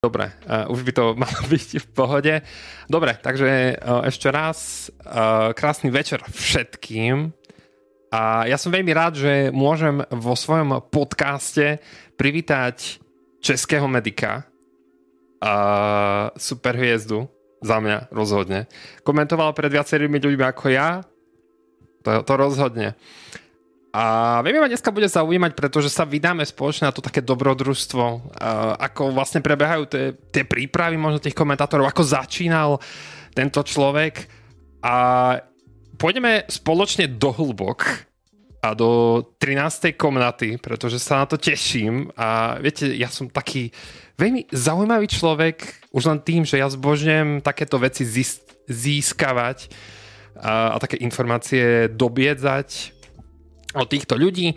Dobre, uh, už by to malo byť v pohode. Dobre, takže uh, ešte raz uh, krásny večer všetkým. A ja som veľmi rád, že môžem vo svojom podcaste privítať českého medika, uh, super hviezdu, za mňa rozhodne. Komentoval pred viacerými ľuďmi ako ja, to, to rozhodne. A vieme ma dneska bude zaujímať, pretože sa vydáme spoločne na to také dobrodružstvo, ako vlastne prebehajú tie, tie prípravy možno tých komentátorov, ako začínal tento človek. A pôjdeme spoločne do hlbok a do 13. komnaty, pretože sa na to teším. A viete, ja som taký veľmi zaujímavý človek, už len tým, že ja zbožňujem takéto veci získavať a, a také informácie dobiedzať od týchto ľudí.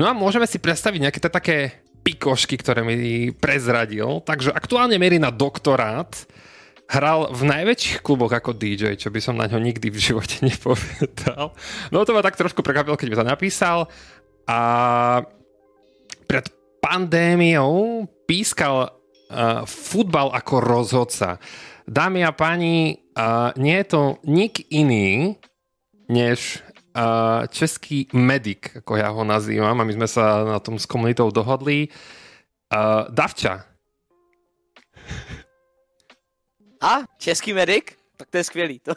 No a môžeme si predstaviť nejaké také pikošky, ktoré mi prezradil. Takže aktuálne merí na doktorát. Hral v najväčších kluboch ako DJ, čo by som na ňo nikdy v živote nepovedal. No to ma tak trošku prekvapilo, keď mi to napísal. A pred pandémiou pískal uh, futbal ako rozhodca. Dámy a páni, uh, nie je to nik iný, než český medic, ako ja ho nazývam, a my sme sa na tom s komunitou dohodli. Davča. A, český medic? Tak to je skvělý. To,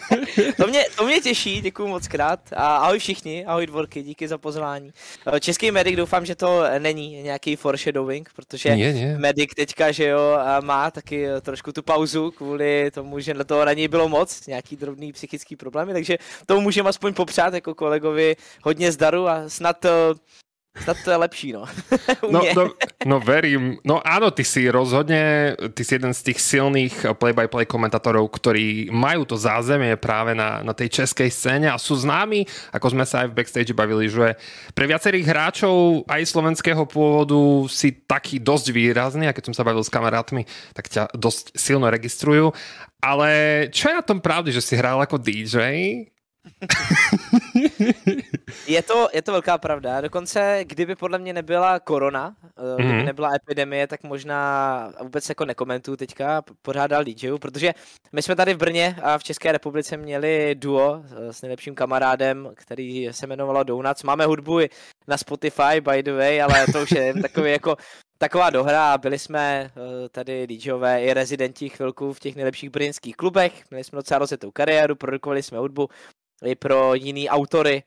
to, mě, to mě těší, děkuji moc krát. A ahoj všichni, ahoj dvorky, díky za pozvání. Eh, český medic doufám, že to není nějaký foreshadowing, protože nie, nie. medic teďka, že jo, má taky trošku tu pauzu kvůli tomu, že na toho na něj bylo moc, nějaký drobný psychický problémy, takže tomu můžeme aspoň popřát jako kolegovi hodně zdaru a snad eh, Snad to je lepší, no. no, no. No verím. No áno, ty si rozhodne, ty si jeden z tých silných play-by-play komentátorov, ktorí majú to zázemie práve na, na tej českej scéne a sú známi, ako sme sa aj v backstage bavili, že pre viacerých hráčov aj slovenského pôvodu si taký dosť výrazný a keď som sa bavil s kamarátmi, tak ťa dosť silno registrujú. Ale čo je na tom pravdy, že si hral ako DJ? je, to, je to velká pravda. Dokonce, kdyby podle mě nebyla korona, mm-hmm. kdyby mhm. nebyla epidemie, tak možná vůbec jako nekomentuju teďka, pořádal DJu, protože my jsme tady v Brně a v České republice měli duo eh, s nejlepším kamarádem, který se jmenovalo Donuts. Máme hudbu na Spotify, by the way, ale to už je takový jako taková dohra a byli jsme uh, tady DJové i rezidenti chvilku v těch nejlepších brněnských klubech, měli jsme docela rozjetou kariéru, produkovali jsme hudbu, i pro jiný autory.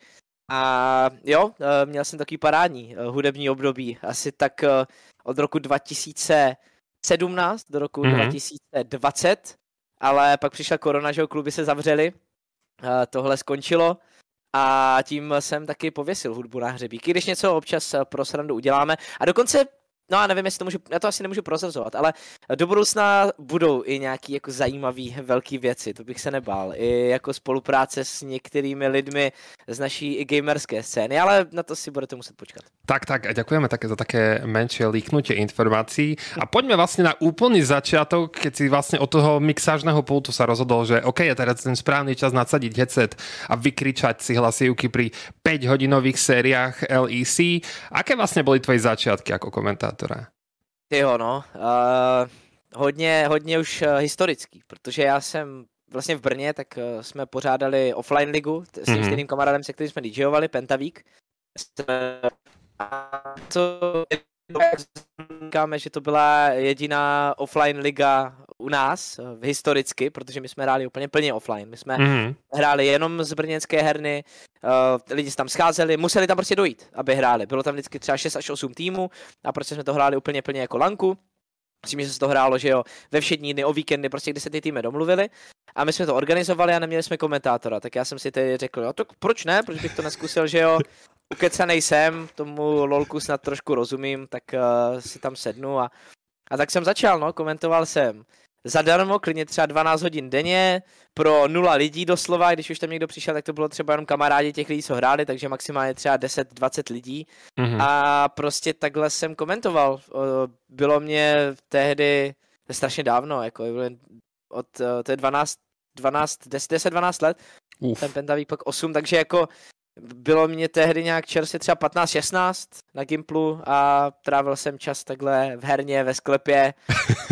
A jo, eh, měl jsem takový parádní eh, hudební období, asi tak eh, od roku 2017 do roku mm-hmm. 2020, ale pak přišla korona, že kluby se zavřely, tohle skončilo a tím jsem taky pověsil hudbu na hřebíky, když něco občas pro srandu uděláme. A dokonce No a nevím, jestli to můžu, já to asi nemůžu prozrazovat, ale do budoucna budou i nějaký jako zajímavý velký věci, to bych se nebál. I jako spolupráce s některými lidmi z naší gamerské scény, ale na to si budete muset počkat. Tak, tak a ďakujeme také za také menšie líknutie informácií. A poďme vlastne na úplný začiatok, keď si vlastne od toho mixážneho pultu sa rozhodol, že OK, je teraz ten správny čas nadsadiť headset a vykričať si hlasivky pri 5 hodinových sériách LEC. Aké vlastne boli tvoje začiatky ako komentátor? moderátora? Jo, no. Uh, hodně, hodně už uh, historický, protože já jsem vlastně v Brně, tak uh, jsme pořádali offline ligu s tím mm-hmm. stejným kamarádem, se kterým jsme DJovali, Pentavík. Co říkáme, že to byla jediná offline liga u nás v historicky, protože my jsme hráli úplně plně offline. My jsme mm-hmm. hráli jenom z brněnské herny, uh, lidi se tam scházeli, museli tam prostě dojít, aby hráli. Bylo tam vždycky třeba 6 až 8 týmů a prostě jsme to hráli úplně plně jako lanku. Myslím, že se to hrálo, že jo, ve všední dny, o víkendy, prostě kdy se ty týmy domluvili a my jsme to organizovali a neměli jsme komentátora, tak já jsem si tedy řekl, jo, tak proč ne, proč bych to neskusil, že jo, ukecanej jsem, tomu lolku snad trošku rozumím, tak uh, si tam sednu a, a tak jsem začal, no, komentoval jsem zadarmo, klidně třeba 12 hodin denně, pro nula lidí doslova, když už tam někdo přišel, tak to bylo třeba jenom kamarádi těch lidí, co hráli, takže maximálně třeba 10-20 lidí. Mm-hmm. A prostě takhle jsem komentoval. Bylo mě tehdy, strašně dávno, jako od, to je 12, 12 10, 12 let, Uf. ten Pentavík pak 8, takže jako bylo mě tehdy nějak čerstvě třeba 15-16 na Gimplu a trávil jsem čas takhle v herně, ve sklepě,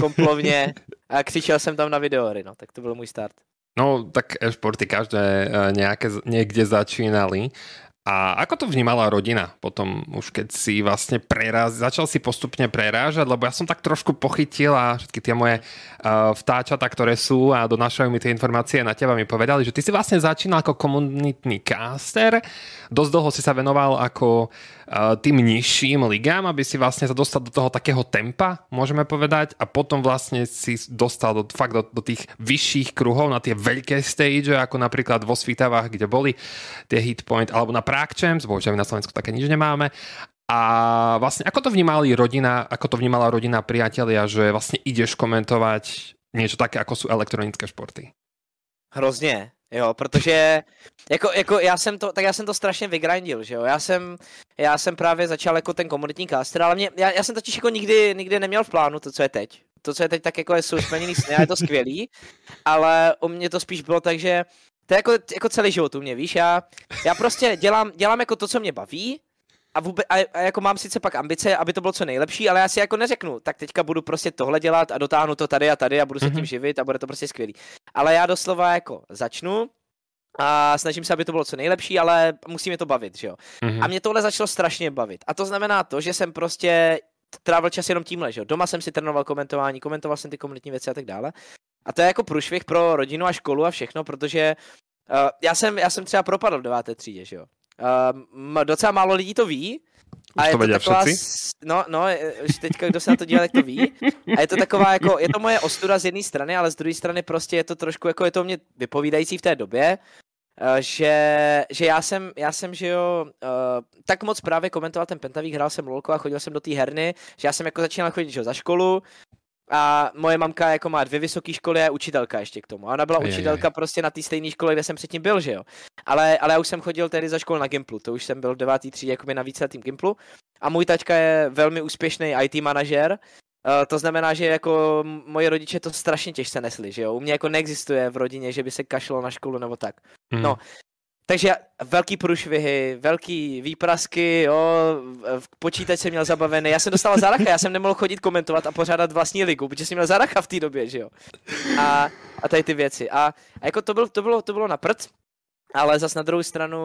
komplovně a křičel jsem tam na videory, no, tak to byl můj start. No, tak športy každé eh, nějaké, někde začínali. A ako to vnímala rodina potom, už keď si vlastne preráz, začal si postupne prerážať, lebo ja som tak trošku pochytil a všetky tie moje uh, vtáčata, ktoré sú a donášajú mi tie informácie na teba, mi povedali, že ty si vlastne začínal ako komunitný caster, dosť dlho si sa venoval ako uh, tým nižším ligám, aby si vlastne sa dostal do toho takého tempa, môžeme povedať, a potom vlastne si dostal do, fakt do, do tých vyšších kruhov, na tie veľké stage, ako napríklad vo Svitavách, kde boli tie hitpoint, alebo na Prague Champs, bohužiaľ na Slovensku také nič nemáme. A vlastne ako to vnímali rodina, ako to vnímala rodina, priatelia, že vlastne ideš komentovať niečo také, ako sú elektronické športy? Hrozně, jo, protože jako, jako já jsem to, tak já jsem to strašně vygrindil, že jo, já jsem, já jsem právě začal jako ten komunitní caster, ale mě, já, já jsem totiž jako nikdy, nikdy neměl v plánu to, co je teď. To, co je teď, tak jako je, splněný sny a je to skvělý, ale u mě to spíš bylo tak, že to je jako, jako celý život u mě, víš, já, já prostě dělám, dělám jako to, co mě baví a, vůbec, a, a jako mám sice pak ambice, aby to bylo co nejlepší, ale já si jako neřeknu, tak teďka budu prostě tohle dělat a dotáhnu to tady a tady a budu se tím živit a bude to prostě skvělý. Ale já doslova jako začnu, a snažím se, aby to bylo co nejlepší, ale musí mě to bavit, že jo. Mm-hmm. A mě tohle začalo strašně bavit. A to znamená to, že jsem prostě trávil čas jenom tímhle, že jo. Doma jsem si trénoval komentování, komentoval jsem ty komunitní věci a tak dále. A to je jako průšvih pro rodinu a školu a všechno, protože uh, já, jsem, já jsem třeba propadl v deváté třídě, že jo. Uh, docela málo lidí to ví. A Už je to, to taková, no, no, už teďka, kdo se na to díval, tak to ví. A je to taková, jako, je to moje ostuda z jedné strany, ale z druhé strany prostě je to trošku, jako je to mě vypovídající v té době, Uh, že, že já jsem, já jsem, že jo, uh, tak moc právě komentoval ten Pentavík, hrál jsem lolko a chodil jsem do té herny, že já jsem jako začínal chodit, že jo, za školu, a moje mamka jako má dvě vysoké školy a je učitelka ještě k tomu. A ona byla je, učitelka je. prostě na té stejné škole, kde jsem předtím byl, že jo. Ale, ale já už jsem chodil tedy za školu na Gimplu, to už jsem byl v devátý třídě jakoby na víceletým Gimplu. A můj tačka je velmi úspěšný IT manažer, Uh, to znamená, že jako moje rodiče to strašně těžce nesli, že jo. U mě jako neexistuje v rodině, že by se kašlo na školu nebo tak. Mm. No, takže velký průšvihy, velký výprasky, jo, počítač jsem měl zabavený, já jsem dostal zaracha, já jsem nemohl chodit komentovat a pořádat vlastní ligu, protože jsem měl zaracha v té době, že jo. A, a tady ty věci. A, a jako to bylo, to bylo, to bylo na prd, ale zas na druhou stranu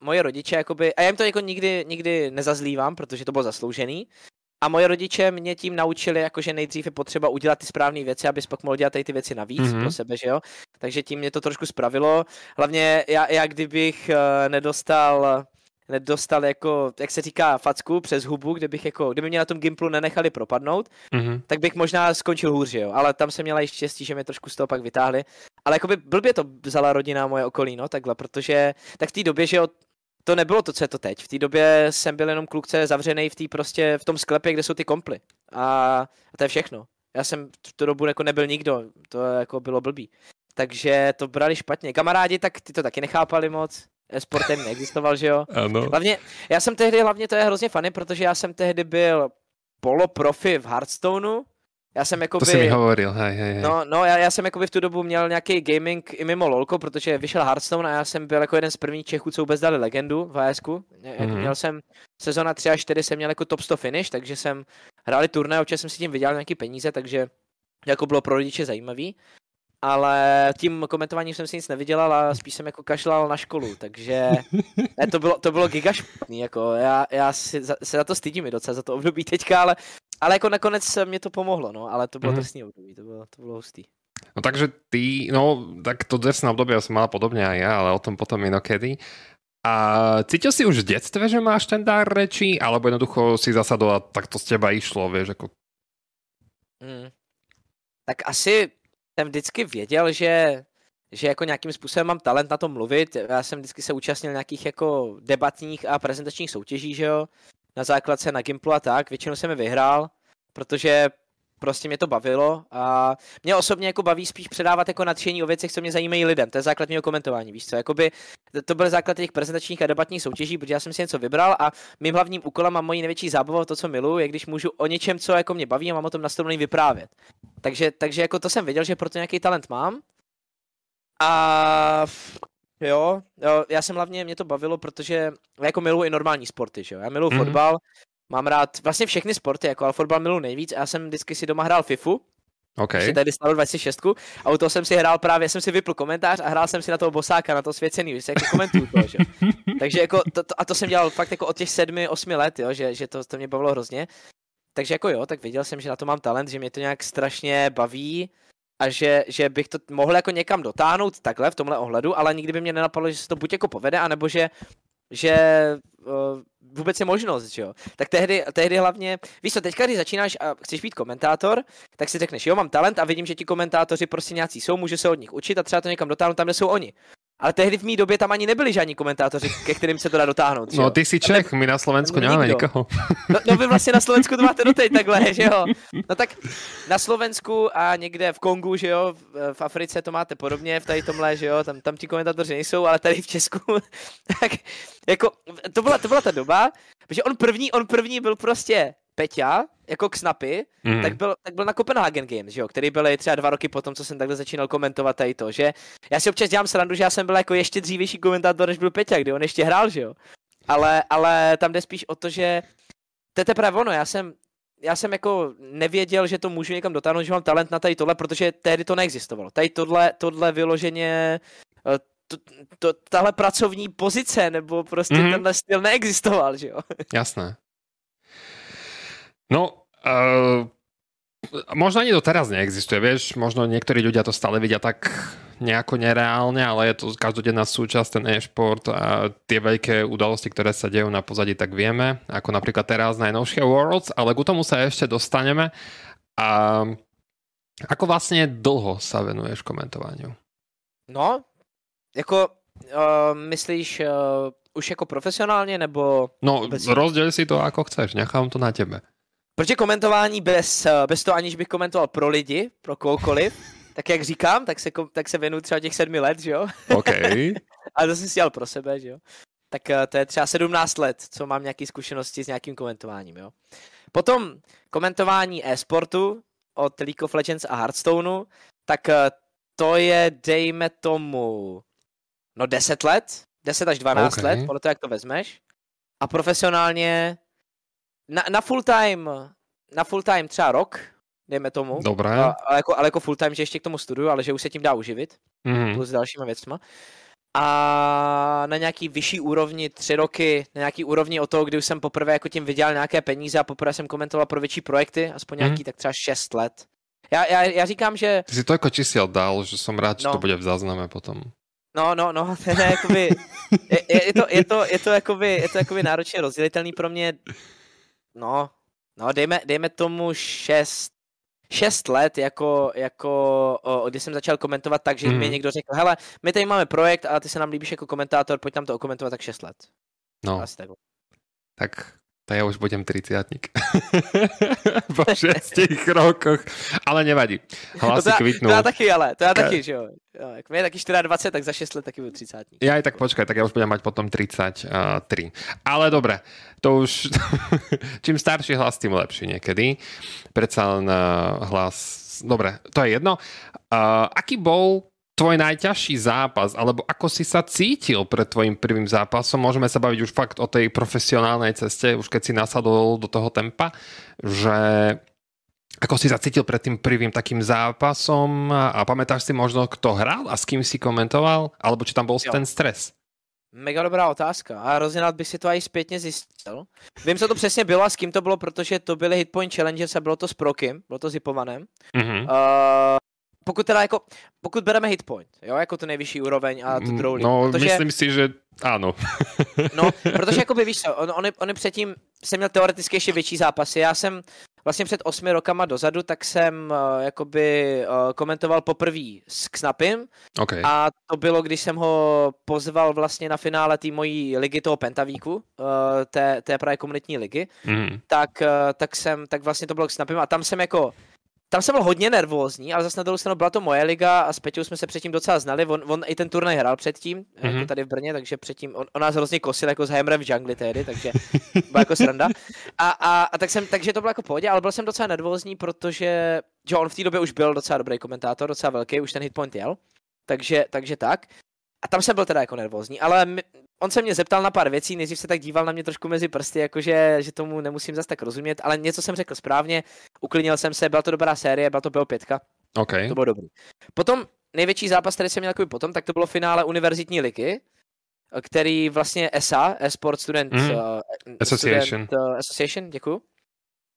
moje rodiče, jakoby, a já jim to jako nikdy, nikdy nezazlívám, protože to bylo zasloužený, a moje rodiče mě tím naučili, jako že nejdřív je potřeba udělat ty správné věci, abys pak mohl dělat ty věci navíc mm-hmm. pro sebe, že jo? Takže tím mě to trošku spravilo. Hlavně já, já kdybych uh, nedostal nedostal jako, jak se říká, facku přes hubu, kdybych jako, kdyby mě na tom Gimplu nenechali propadnout, mm-hmm. tak bych možná skončil hůř, jo. Ale tam jsem měla i štěstí, že mě trošku z toho pak vytáhli. Ale jako by blbě to vzala rodina moje okolí, no, takhle, protože tak v té době, že jo, to nebylo to, co je to teď. V té době jsem byl jenom kluk, co je zavřený v, tý prostě, v tom sklepě, kde jsou ty komply. A, a to je všechno. Já jsem v tu dobu jako nebyl nikdo, to jako bylo blbý. Takže to brali špatně. Kamarádi, tak ty to taky nechápali moc. Sportem neexistoval, že jo? Ano. Hlavně, já jsem tehdy, hlavně to je hrozně funny, protože já jsem tehdy byl poloprofi v Hearthstoneu, já jsem jako To jsi mi hovoril, hej, hej, hej. No, no já, já, jsem jako v tu dobu měl nějaký gaming i mimo LoLko, protože vyšel Hearthstone a já jsem byl jako jeden z prvních Čechů, co vůbec dali legendu v AS. Mm-hmm. Měl jsem sezona 3 a 4 jsem měl jako top 100 finish, takže jsem hráli turné, občas jsem si tím vydělal nějaký peníze, takže jako bylo pro rodiče zajímavý. Ale tím komentováním jsem si nic nevydělal a spíš jsem jako kašlal na školu, takže ne, to bylo, to bylo giga špatný, jako já, já si za, se za to stydím i docela za to období teďka, ale ale jako nakonec mě to pomohlo, no, ale to bylo mm-hmm. drsný období, to bylo, to bylo hustý. No takže ty, no, tak to drsné obdobie som mal podobne aj ja, ale o tom potom inokedy. A cítil si už v detstve, že máš ten dar reči, alebo jednoducho si zasadol a tak to z teba išlo, vieš, ako... Mm. Tak asi jsem vždycky věděl, že že jako nějakým způsobem mám talent na to mluvit. Já jsem vždycky se účastnil nějakých jako debatních a prezentačních soutěží, že jo na základce na Gimplu a tak, většinou jsem je vyhrál, protože prostě mě to bavilo a mě osobně jako baví spíš předávat jako nadšení o věcech, co mě zajímají lidem. To je základ mého komentování, víš co? Jakoby, to byl základ těch prezentačních a debatních soutěží, protože já jsem si něco vybral a mým hlavním úkolem a mojí největší zábavou, to, co miluji, je když můžu o něčem, co jako mě baví a mám o tom nastavený vyprávět. Takže, takže jako to jsem věděl, že proto nějaký talent mám. A Jo, jo, já jsem hlavně, mě to bavilo, protože já jako miluji i normální sporty, že jo. Já miluji mm-hmm. fotbal, mám rád vlastně všechny sporty, jako ale fotbal miluji nejvíc a já jsem vždycky si doma hrál FIFU, Okay. Ještě tady stalo 26 a u toho jsem si hrál právě, jsem si vypl komentář a hrál jsem si na toho bosáka, na to svěcený, že se jako komentuju to, že? Takže jako, to, to, a to jsem dělal fakt jako od těch sedmi, osmi let, jo, že, že to, to mě bavilo hrozně. Takže jako jo, tak viděl jsem, že na to mám talent, že mě to nějak strašně baví a že, že bych to mohl jako někam dotáhnout takhle v tomhle ohledu, ale nikdy by mě nenapadlo, že se to buď jako povede, anebo že, že uh, vůbec je možnost, že jo. Tak tehdy, tehdy hlavně, víš co, teďka, když začínáš a chceš být komentátor, tak si řekneš, jo, mám talent a vidím, že ti komentátoři prostě nějací jsou, můžu se od nich učit a třeba to někam dotáhnout tam, kde jsou oni. Ale tehdy v mý době tam ani nebyli žádní komentátoři, ke kterým se to dá dotáhnout. No, ty jsi Čech, my na Slovensku nemáme nikoho. No, no, vy vlastně na Slovensku to máte doteď takhle, že jo? No tak na Slovensku a někde v Kongu, že jo, v, Africe to máte podobně, v tady tomhle, že jo, tam, tam ti komentátoři nejsou, ale tady v Česku, tak jako, to byla, to byla ta doba, že on první, on první byl prostě Peťa, jako k Snapy, mm. tak, byl, tak byl na Copenhagen Games, že jo, který byly třeba dva roky potom, co jsem takhle začínal komentovat tady to, že já si občas dělám srandu, že já jsem byl jako ještě dřívější komentátor, než byl Peťa, kdy on ještě hrál, že jo. Ale, ale tam jde spíš o to, že to je teprve ono, já jsem, já jsem jako nevěděl, že to můžu někam dotáhnout, že mám talent na tady tohle, protože tehdy to neexistovalo. Tady tohle, tohle vyloženě eh, to, to, tahle pracovní pozice, nebo prostě mm. tenhle styl neexistoval, že jo? Jasné. No, uh, možno ani to teraz neexistuje, vieš, možno niektorí ľudia to stále vidia tak nejako nereálne, ale je to každodenná súčasť, ten e-šport a tie veľké udalosti, ktoré sa dejú na pozadí, tak vieme, ako napríklad teraz najnovšie Worlds, ale k tomu sa ešte dostaneme. A ako vlastne dlho sa venuješ komentovaniu? No, jako uh, myslíš uh, už jako profesionálně, nebo... No, rozděl si to, ako chceš, nechám to na tebe. Protože komentování bez, eh, bez toho, aniž bych komentoval pro lidi, pro kohokoliv, tak jak říkám, tak se, tak se věnuju třeba těch sedmi let, že jo? OK. A to jsem si dělal pro sebe, že jo? Tak eh, to je třeba 17 let, co mám nějaké zkušenosti s nějakým komentováním, jo? Potom komentování e-sportu od League of Legends a Hearthstoneu, tak eh, to je, dejme tomu, no 10 let, 10 až 12 okay. let, podle toho, jak to vezmeš. A profesionálně na, na full time, na full time třeba rok, dejme tomu. Dobré. A, ale, jako, ale jako full time, že ještě k tomu studuju, ale že už se tím dá uživit. Mm-hmm. Plus dalšíma věcma. A na nějaký vyšší úrovni, tři roky, na nějaký úrovni o toho, kdy už jsem poprvé jako tím vydělal nějaké peníze a poprvé jsem komentoval pro větší projekty, aspoň nějaký, mm-hmm. tak třeba šest let. Já, já, já říkám, že... Ty si to jako čísel dal, že jsem rád, no. že to bude v zázname potom. No, no, no, to je, jakoby, je, je, to, je, to, je, to, jakoby, je to jakoby náročně rozdělitelný pro mě no, no dejme, dejme tomu šest, šest let, jako, jako o, když jsem začal komentovat tak, že mm. mi mhm. někdo řekl, hele, my tady máme projekt a ty se nám líbíš jako komentátor, pojď nám to okomentovat tak šest let. No. Asi tak. Tak to ja už budem triciatník. po šestich rokoch. Ale nevadí. Hlasy no kvitnú. To já taky, ale. To já taky, že jo. jo jak je taky 24, tak za 6 let taky budu triciatník. Ja aj tak počkaj, tak ja už budem mať potom 33. Ale dobre, to už... Čím starší hlas, tým lepší niekedy. Predsa len hlas... Dobre, to je jedno. Uh, aký bol tvoj najťažší zápas, alebo ako si sa cítil pred tvojim prvým zápasom? Môžeme sa baviť už fakt o tej profesionálnej ceste, už keď si nasadol do toho tempa, že ako si sa cítil pred tým prvým takým zápasom a pamätáš si možno, kto hral a s kým si komentoval? Alebo či tam bol jo. ten stres? Mega dobrá otázka a hrozně rád bych si to i zpětně zjistil. Vím, co to přesně bylo a s kým to bylo, protože to byly Hitpoint Challengers a bylo to s Prokim, bylo to zipované. Mm-hmm. Uh, pokud teda jako, pokud bereme hitpoint, jo, jako to nejvyšší úroveň a to druhou No, protože, myslím si, že ano. no, protože jako by víš co, on, on, on předtím jsem měl teoreticky ještě větší zápasy. Já jsem vlastně před osmi rokama dozadu, tak jsem uh, jakoby uh, komentoval poprvé s Knapim okay. a to bylo, když jsem ho pozval vlastně na finále té mojí ligy toho Pentavíku, uh, té, té právě komunitní ligy, mm. tak, uh, tak jsem, tak vlastně to bylo s Knapim a tam jsem jako tam jsem byl hodně nervózní, ale zase na druhou stranu byla to moje liga a s Peťou jsme se předtím docela znali. On, on i ten turnaj hrál předtím, mm-hmm. jako tady v Brně, takže předtím on, on nás hrozně kosil jako s Heimerem v džungli tehdy, takže byla jako sranda. A, a, a, tak jsem, takže to bylo jako pohodě, ale byl jsem docela nervózní, protože že on v té době už byl docela dobrý komentátor, docela velký, už ten hitpoint jel. Takže, takže tak. A tam jsem byl teda jako nervózní, ale my, on se mě zeptal na pár věcí, nejdřív se tak díval na mě trošku mezi prsty, jakože že tomu nemusím zase tak rozumět, ale něco jsem řekl správně, uklidnil jsem se, byla to dobrá série, byla to BO5. Okay. To bylo dobrý. Potom největší zápas, který jsem měl jako potom, tak to bylo finále univerzitní ligy, který vlastně ESA, Esport Student, mm. uh, Association. Student, uh, Association, děkuju.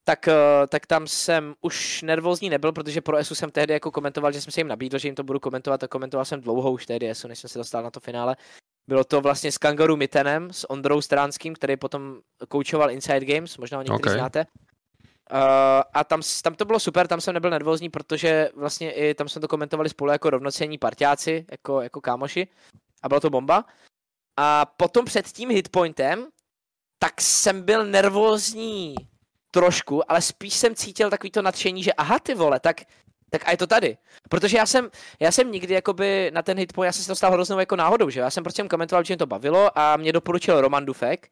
Tak, uh, tak tam jsem už nervózní nebyl, protože pro ESU jsem tehdy jako komentoval, že jsem se jim nabídl, že jim to budu komentovat a komentoval jsem dlouho už tehdy ESU, než jsem se dostal na to finále. Bylo to vlastně s Kangaroo Mitenem, s Ondrou Stránským, který potom koučoval Inside Games, možná ho někdy okay. znáte. Uh, a tam, tam to bylo super, tam jsem nebyl nervózní, protože vlastně i tam jsme to komentovali spolu jako rovnocení partiáci, jako, jako kámoši. A bylo to bomba. A potom před tím hitpointem, tak jsem byl nervózní trošku, ale spíš jsem cítil takový to nadšení, že aha ty vole, tak, tak a je to tady. Protože já jsem, já jsem nikdy jakoby na ten hitpoint, já jsem se dostal hroznou jako náhodou, že já jsem prostě komentoval, že mě to bavilo a mě doporučil Roman Dufek,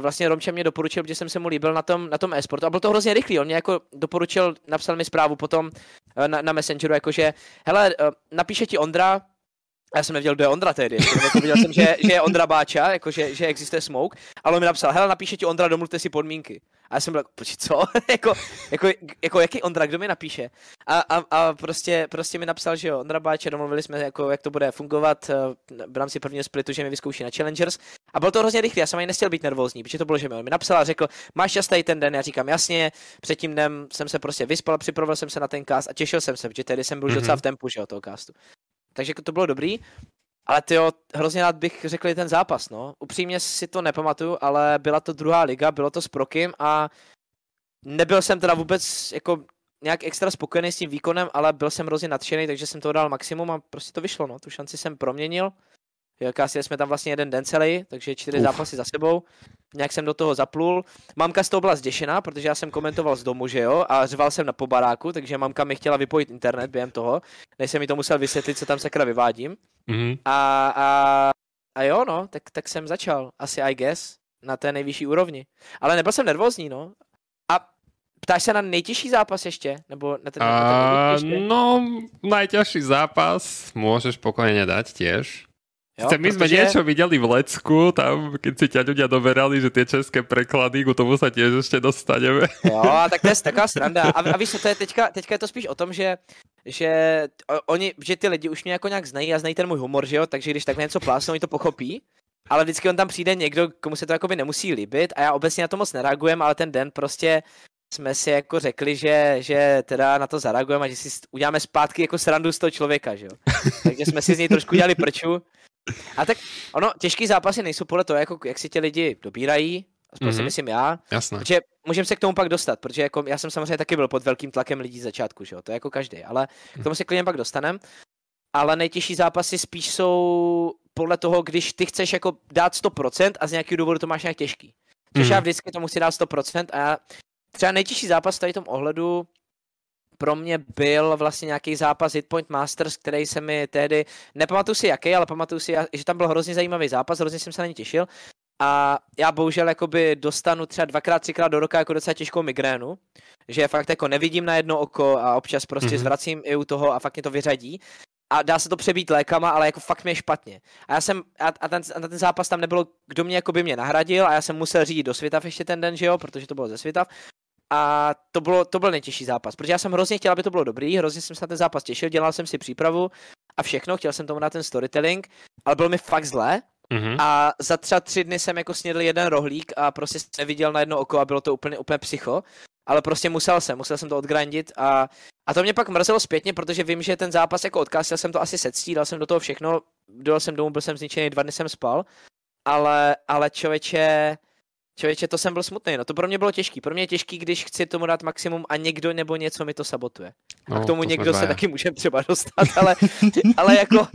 vlastně Romče mě doporučil, protože jsem se mu líbil na tom, na tom e-sportu a byl to hrozně rychlý. On mě jako doporučil, napsal mi zprávu potom eh, na, na Messengeru, jakože hele, eh, napíše ti Ondra, já jsem nevěděl, kdo je Ondra tehdy. Viděl jsem, že, že je Ondra Báča, jako že, že existuje Smoke, ale on mi napsal, hele, napíše ti Ondra, domluvte si podmínky. A já jsem byl, počkej, co? jako, jako, jako, jaký Ondra, kdo mi napíše? A, a, a prostě, prostě mi napsal, že jo, Ondra Báča, domluvili jsme, jako, jak to bude fungovat uh, v rámci prvního splitu, že mi vyzkouší na Challengers. A bylo to hrozně rychlé, já jsem ani nechtěl být nervózní, protože to bylo, že mi on mi napsal a řekl, máš čas tady ten den, já říkám, jasně, před tím dnem jsem se prostě vyspal, připravil jsem se na ten cast a těšil jsem se, protože tehdy jsem byl mm-hmm. docela v tempu, že jo, toho castu. Takže to bylo dobrý. Ale ty hrozně rád bych řekl ten zápas, no. Upřímně si to nepamatuju, ale byla to druhá liga, bylo to s Prokim a nebyl jsem teda vůbec jako nějak extra spokojený s tím výkonem, ale byl jsem hrozně nadšený, takže jsem to dal maximum a prostě to vyšlo, no. Tu šanci jsem proměnil. Kásili jsme tam vlastně jeden den celý, takže čtyři Uf. zápasy za sebou. Nějak jsem do toho zaplul. Mamka z toho byla zděšená, protože já jsem komentoval z domu, že jo, a řval jsem na pobaráku, takže mamka mi chtěla vypojit internet během toho, než jsem mi to musel vysvětlit, co tam sakra vyvádím. Mm-hmm. A, a, a jo, no, tak, tak jsem začal, asi I guess, na té nejvyšší úrovni. Ale nebyl jsem nervózní, no. A ptáš se na nejtěžší zápas ještě? Nebo na ten, na ten No, najťažší zápas môžeš pokojne dať tiež. Jo, Sice my protože... sme niečo videli v Lecku, tam, keď si ťa ľudia doberali, že tie české preklady, k tomu sa tiež ešte dostaneme. Jo, a tak to je taková sranda. A, a víš, to je teďka, teďka je to spíš o tom, že že oni, že ty lidi už mě jako nějak znají a znají ten můj humor, že jo, takže když takhle něco plásnou, oni to pochopí, ale vždycky on tam přijde někdo, komu se to jakoby nemusí líbit a já obecně na to moc nereagujem, ale ten den prostě jsme si jako řekli, že, že teda na to zareagujeme a že si uděláme zpátky jako srandu z toho člověka, že jo. Takže jsme si z něj trošku udělali prču a tak ono, těžký zápasy nejsou podle toho, jako, jak si ti lidi dobírají, aspoň mm-hmm. si mhm. myslím já. Jasné. Protože můžeme se k tomu pak dostat, protože jako já jsem samozřejmě taky byl pod velkým tlakem lidí z začátku, že jo, to je jako každý, ale k tomu se klidně pak dostanem. Ale nejtěžší zápasy spíš jsou podle toho, když ty chceš jako dát 100% a z nějakého důvodu to máš nějak těžký. Což mm-hmm. já vždycky to musí dát 100% a já třeba nejtěžší zápas v tady tom ohledu pro mě byl vlastně nějaký zápas Hitpoint Masters, který se mi tehdy, nepamatuju si jaký, ale pamatuju si, že tam byl hrozně zajímavý zápas, hrozně jsem se na ně těšil. A já bohužel jakoby dostanu třeba dvakrát, třikrát do roka jako docela těžkou migrénu, že fakt jako nevidím na jedno oko a občas prostě mm-hmm. zvracím i u toho a fakt mě to vyřadí. A dá se to přebít lékama, ale jako fakt mě je špatně. A já jsem, a, a, ten, a ten zápas tam nebylo, kdo mě jako by mě nahradil a já jsem musel řídit do Svitav ještě ten den, že jo, protože to bylo ze Svitav. A to, bylo, to byl nejtěžší zápas, protože já jsem hrozně chtěl, aby to bylo dobrý, hrozně jsem se na ten zápas těšil, dělal jsem si přípravu a všechno, chtěl jsem tomu dát ten storytelling, ale bylo mi fakt zlé. Mm-hmm. A za třeba tři dny jsem jako snědl jeden rohlík a prostě neviděl na jedno oko a bylo to úplně, úplně psycho. Ale prostě musel jsem, musel jsem to odgrindit a, a to mě pak mrzelo zpětně, protože vím, že ten zápas jako odkázal jsem to asi sectí, dal jsem do toho všechno, dojel jsem domů, byl jsem zničený, dva dny jsem spal, ale, ale člověče, Člověče, to jsem byl smutný, no to pro mě bylo těžký. Pro mě je těžký, když chci tomu dát maximum a někdo nebo něco mi to sabotuje. A no, k tomu to někdo se taky může třeba dostat, ale, ale jako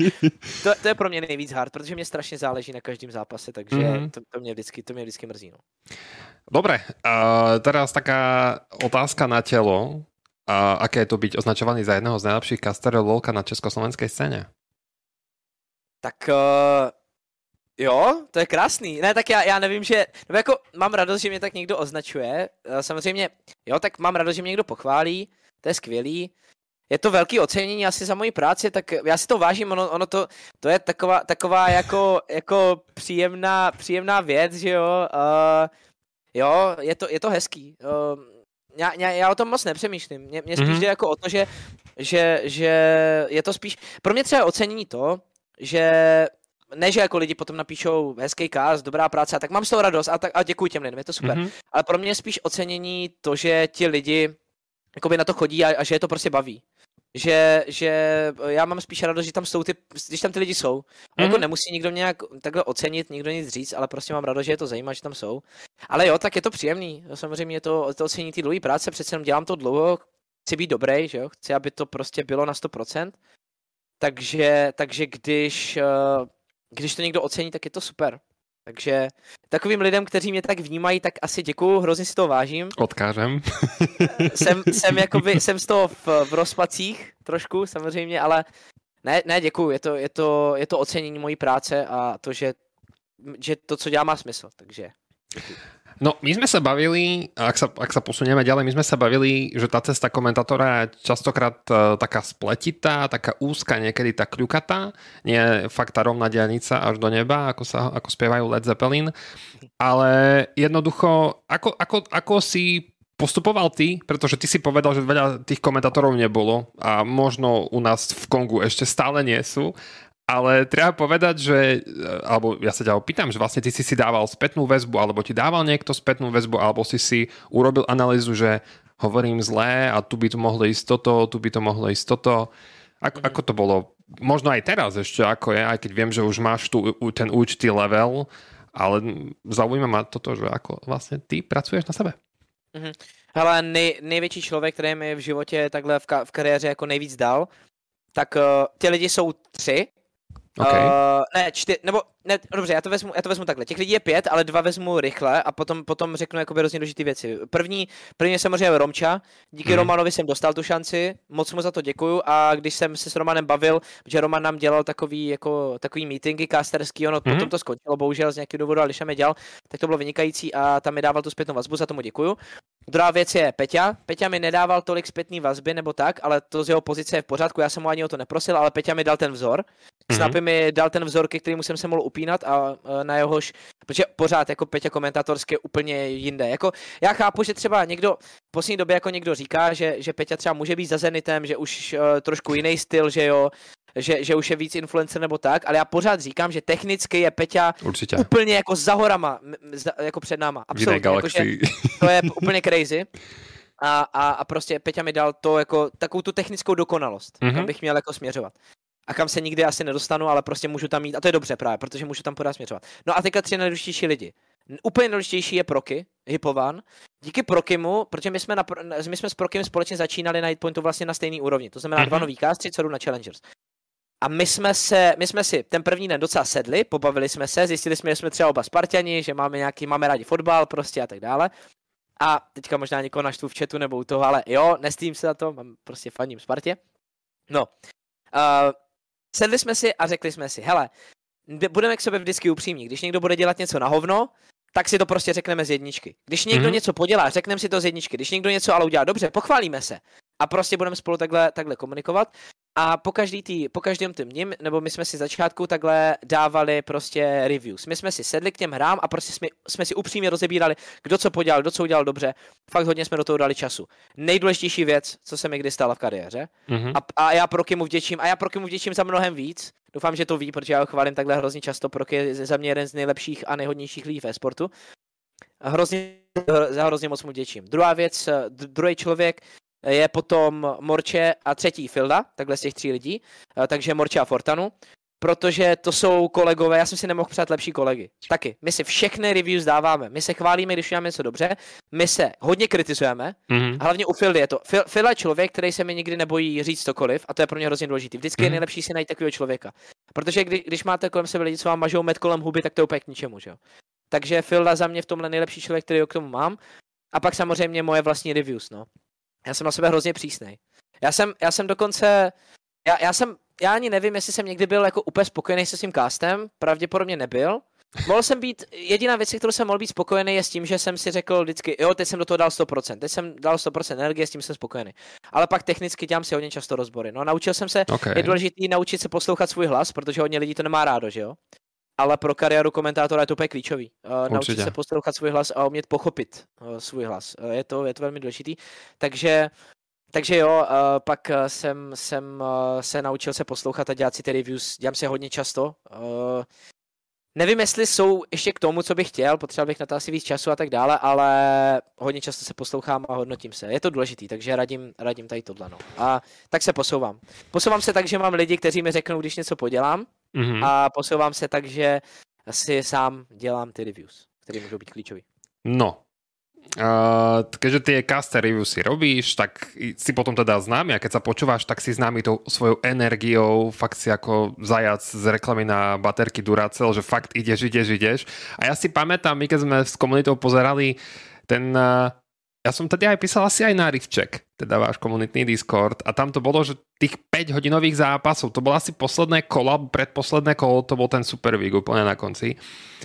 to, to, je pro mě nejvíc hard, protože mě strašně záleží na každém zápase, takže mm-hmm. to, to, mě vždycky, to mě vždycky mrzí. No. Dobre, uh, teraz taká otázka na tělo. Uh, aké je to být označovaný za jedného z nejlepších kasterov LOLka na československé scéně? Tak uh, Jo, to je krásný. Ne, tak já, já nevím, že, nebo jako mám radost, že mě tak někdo označuje. Eh, samozřejmě, jo, tak mám radost, že mě někdo pochválí, to je skvělý. je to velký ocenění asi za moji práci, tak já si to vážím, ono, ono to, to je taková, taková jako, jako příjemná, příjemná věc, že jo, uh, jo, je to, je to hezký. Uh, já, já, já o tom moc nepřemýšlím. Mě, mě spíš mm-hmm. jde jako o to, že, že, že je to spíš... Pro mě třeba ocenění to, že ne, že jako lidi potom napíšou hezký cast, dobrá práce, a tak mám z toho radost a, tak, a děkuji těm lidem, je to super. Mm-hmm. Ale pro mě je spíš ocenění to, že ti lidi jakoby na to chodí a, a že je to prostě baví. Že, že já mám spíš radost, že tam jsou ty, když tam ty lidi jsou. Mm-hmm. Jako nemusí nikdo nějak takhle ocenit, nikdo nic říct, ale prostě mám radost, že je to zajímá, že tam jsou. Ale jo, tak je to příjemný. Samozřejmě je to, to ocení ty dlouhé práce, přece jenom dělám to dlouho, chci být dobrý, že jo? Chci, aby to prostě bylo na 100%. Takže, takže když, eh, když to někdo ocení, tak je to super. Takže takovým lidem, kteří mě tak vnímají, tak asi děkuju, hrozně si to vážím. Odkážem. jsem, jsem, jakoby, jsem z toho v, v rozpacích trošku samozřejmě, ale ne, ne děkuju, je to, je, to, je to ocenění mojí práce a to, že, že to, co dělá, má smysl, takže děkuju. No, my sme sa bavili, ak sa, ak sa posunieme ďalej, my sme sa bavili, že tá cesta komentátora je častokrát uh, taká spletitá, taká úzka, niekedy tá kľukatá, nie fakt tá rovná dianica až do neba, ako, sa, ako spievajú Led Zeppelin, ale jednoducho, ako, ako, ako si postupoval ty, pretože ty si povedal, že veľa tých komentátorov nebolo a možno u nás v Kongu ešte stále nie sú, ale treba povedať, že, eh, alebo ja sa ťa opýtam, že vlastne ty si si dával spätnú väzbu, alebo ti dával niekto spätnú väzbu, alebo si si urobil analýzu, že hovorím zlé a tu by to mohlo ísť toto, tu by to mohlo ísť toto. Ako, ako to bolo? Možno aj teraz ešte ako je, aj keď viem, že už máš tu ten určitý level, ale zaujíma ma toto, že ako vlastne ty pracuješ na sebe. Mm-hmm. Hele, nej, největší člověk, který mi v životě takhle v, ka- v kariéře jako nejvíc dal, tak uh, ty lidi jsou tři Okay. Uh, ne, čtyři, nebo ne, dobře, já to, vezmu, já to vezmu takhle. Těch lidí je pět, ale dva vezmu rychle a potom, potom řeknu jakoby hrozně důležité věci. První, první je samozřejmě Romča. Díky mm. Romanovi jsem dostal tu šanci, moc mu za to děkuju a když jsem se s Romanem bavil, že Roman nám dělal takový, jako, takový meetingy casterský, ono mm. potom to skončilo, bohužel z nějakého důvodu, ale když jsem je dělal, tak to bylo vynikající a tam mi dával tu zpětnou vazbu, za tomu děkuju. Druhá věc je Peťa. Peťa mi nedával tolik zpětný vazby nebo tak, ale to z jeho pozice je v pořádku, já jsem mu ani o to neprosil, ale Peťa mi dal ten vzor. Mm-hmm. Snapy mi dal ten vzor, ke kterému jsem se mohl upínat a na jehož, protože pořád jako Peťa komentátorské úplně jinde. Jako, já chápu, že třeba někdo v poslední době jako někdo říká, že, že Peťa třeba může být za Zenitem, že už uh, trošku jiný styl, že jo, že, že už je víc influencer nebo tak, ale já pořád říkám, že technicky je Peťa Určitě. úplně jako za horama, jako před náma. Absolutně, jako, že to je úplně crazy. A, a, a prostě Peťa mi dal to jako takovou tu technickou dokonalost, mm-hmm. kam bych měl jako směřovat a kam se nikdy asi nedostanu, ale prostě můžu tam jít. A to je dobře právě, protože můžu tam pořád směřovat. No a teďka tři nejdůležitější lidi. Úplně nejdůležitější je Proky, Hipovan. Díky Prokimu, protože my jsme, na, my jsme s Prokim společně začínali na Hitpointu vlastně na stejné úrovni. To znamená mm-hmm. dva nový cast, co na Challengers. A my jsme, se, my jsme si ten první den docela sedli, pobavili jsme se, zjistili jsme, že jsme třeba oba Spartani, že máme nějaký, máme rádi fotbal prostě a tak dále. A teďka možná někoho naštvu v chatu nebo u toho, ale jo, nestým se za to, mám prostě faním Spartě. No, uh, sedli jsme si a řekli jsme si, hele, budeme k sobě vždycky upřímní. Když někdo bude dělat něco na hovno, tak si to prostě řekneme z jedničky. Když někdo mm-hmm. něco podělá, řekneme si to z jedničky. Když někdo něco ale udělá dobře, pochválíme se. A prostě budeme spolu takhle, takhle komunikovat. A po, každý tý, po každém tím ním, nebo my jsme si začátku takhle dávali prostě reviews. My jsme si sedli k těm hrám a prostě jsme, jsme si upřímně rozebírali, kdo co podělal, kdo co udělal dobře. Fakt hodně jsme do toho dali času. Nejdůležitější věc, co se mi kdy stala v kariéře. Mm-hmm. A, a, já pro Kimu vděčím, a já pro Kimu vděčím za mnohem víc. Doufám, že to ví, protože já ho chválím takhle hrozně často. Pro je za mě jeden z nejlepších a nejhodnějších lidí ve sportu. Hrozně, za hrozně moc mu vděčím. Druhá věc, druhý člověk, je potom Morče a třetí Filda, takhle z těch tří lidí, eh, takže Morče a Fortanu, protože to jsou kolegové, já jsem si nemohl přát lepší kolegy. Taky, my si všechny reviews dáváme, my se chválíme, když máme něco dobře, my se hodně kritizujeme, mm-hmm. hlavně u Fildy je to. Phil je člověk, který se mi nikdy nebojí říct cokoliv a to je pro mě hrozně důležité. Vždycky mm-hmm. je mhm. nejlepší si najít takového člověka. Protože kdy, když máte kolem sebe lidi, co vám mažou med kolem huby, tak to je úplně k ničemu, že jo. Takže Filda za mě v tomhle nejlepší člověk, který k tomu mám. A pak samozřejmě moje vlastní reviews, no já jsem na sebe hrozně přísný. Já jsem, já jsem dokonce, já, já jsem, já ani nevím, jestli jsem někdy byl jako úplně spokojený se svým castem, pravděpodobně nebyl, Mohl jsem být, jediná věc, kterou jsem mohl být spokojený, je s tím, že jsem si řekl vždycky, jo, teď jsem do toho dal 100%, teď jsem dal 100% energie, s tím jsem spokojený. Ale pak technicky dělám si hodně často rozbory. No, naučil jsem se, okay. je důležité naučit se poslouchat svůj hlas, protože hodně lidí to nemá rádo, že jo? Ale pro kariéru komentátora je to úplně klíčový. Uh, naučit se poslouchat svůj hlas a umět pochopit uh, svůj hlas. Uh, je, to, je to velmi důležitý. Takže takže jo, uh, pak jsem, jsem uh, se naučil se poslouchat a dělat si ty reviews, dělám si hodně často. Uh, Nevím, jestli jsou ještě k tomu, co bych chtěl, potřeboval bych na to asi víc času a tak dále, ale hodně často se poslouchám a hodnotím se. Je to důležitý, takže radím, radím tady tohle. No. A tak se posouvám. Posouvám se tak, že mám lidi, kteří mi řeknou, když něco podělám mm-hmm. a posouvám se tak, že si sám dělám ty reviews, které můžou být klíčové. No, Uh, keďže tie caster review si robíš, tak si potom teda známy a keď sa počúvaš, tak si známy tou svojou energiou, fakt si ako zajac z reklamy na baterky Duracell, že fakt ideš, ideš, ideš. A ja si pamätám, my keď sme s komunitou pozerali ten uh, ja som tedy aj písal asi aj na Rivček, teda váš komunitný Discord a tam to bolo, že tých 5 hodinových zápasov, to bolo asi posledné kolo, predposledné kolo, to bol ten Super Week úplne na konci.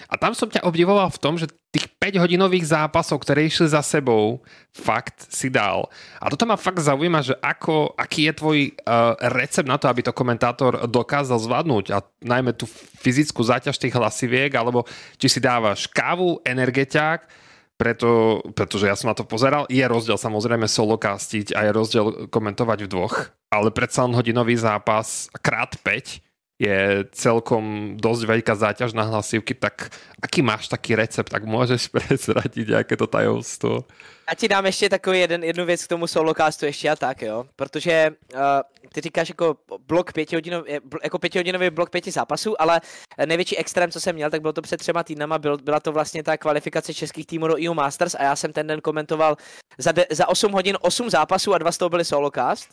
A tam som ťa obdivoval v tom, že tých 5 hodinových zápasov, ktoré išli za sebou, fakt si dal. A toto ma fakt zaujíma, že ako, aký je tvoj uh, recept na to, aby to komentátor dokázal zvládnuť a najmä tú fyzickú záťaž tých hlasiviek, alebo či si dávaš kávu, energeťák, preto, pretože ja som na to pozeral. Je rozdiel samozrejme solo castiť a je rozdiel komentovať v dvoch, ale predsa len hodinový zápas krát 5 je celkom dosť veľká záťaž na hlasivky, tak aký máš taký recept, tak môžeš prezradiť, jaké to tajemstvo? Já ti dám ještě takový jeden, jednu věc k tomu solocastu ještě a tak, jo, protože uh, ty říkáš jako blok pětihodinový, jako pětihodinový blok pěti zápasů, ale největší extrém, co jsem měl, tak bylo to před třema týdnama, byl, byla to vlastně ta kvalifikace českých týmů do EU Masters a já jsem ten den komentoval za, de, za 8 hodin 8 zápasů a dva z toho byly solocast.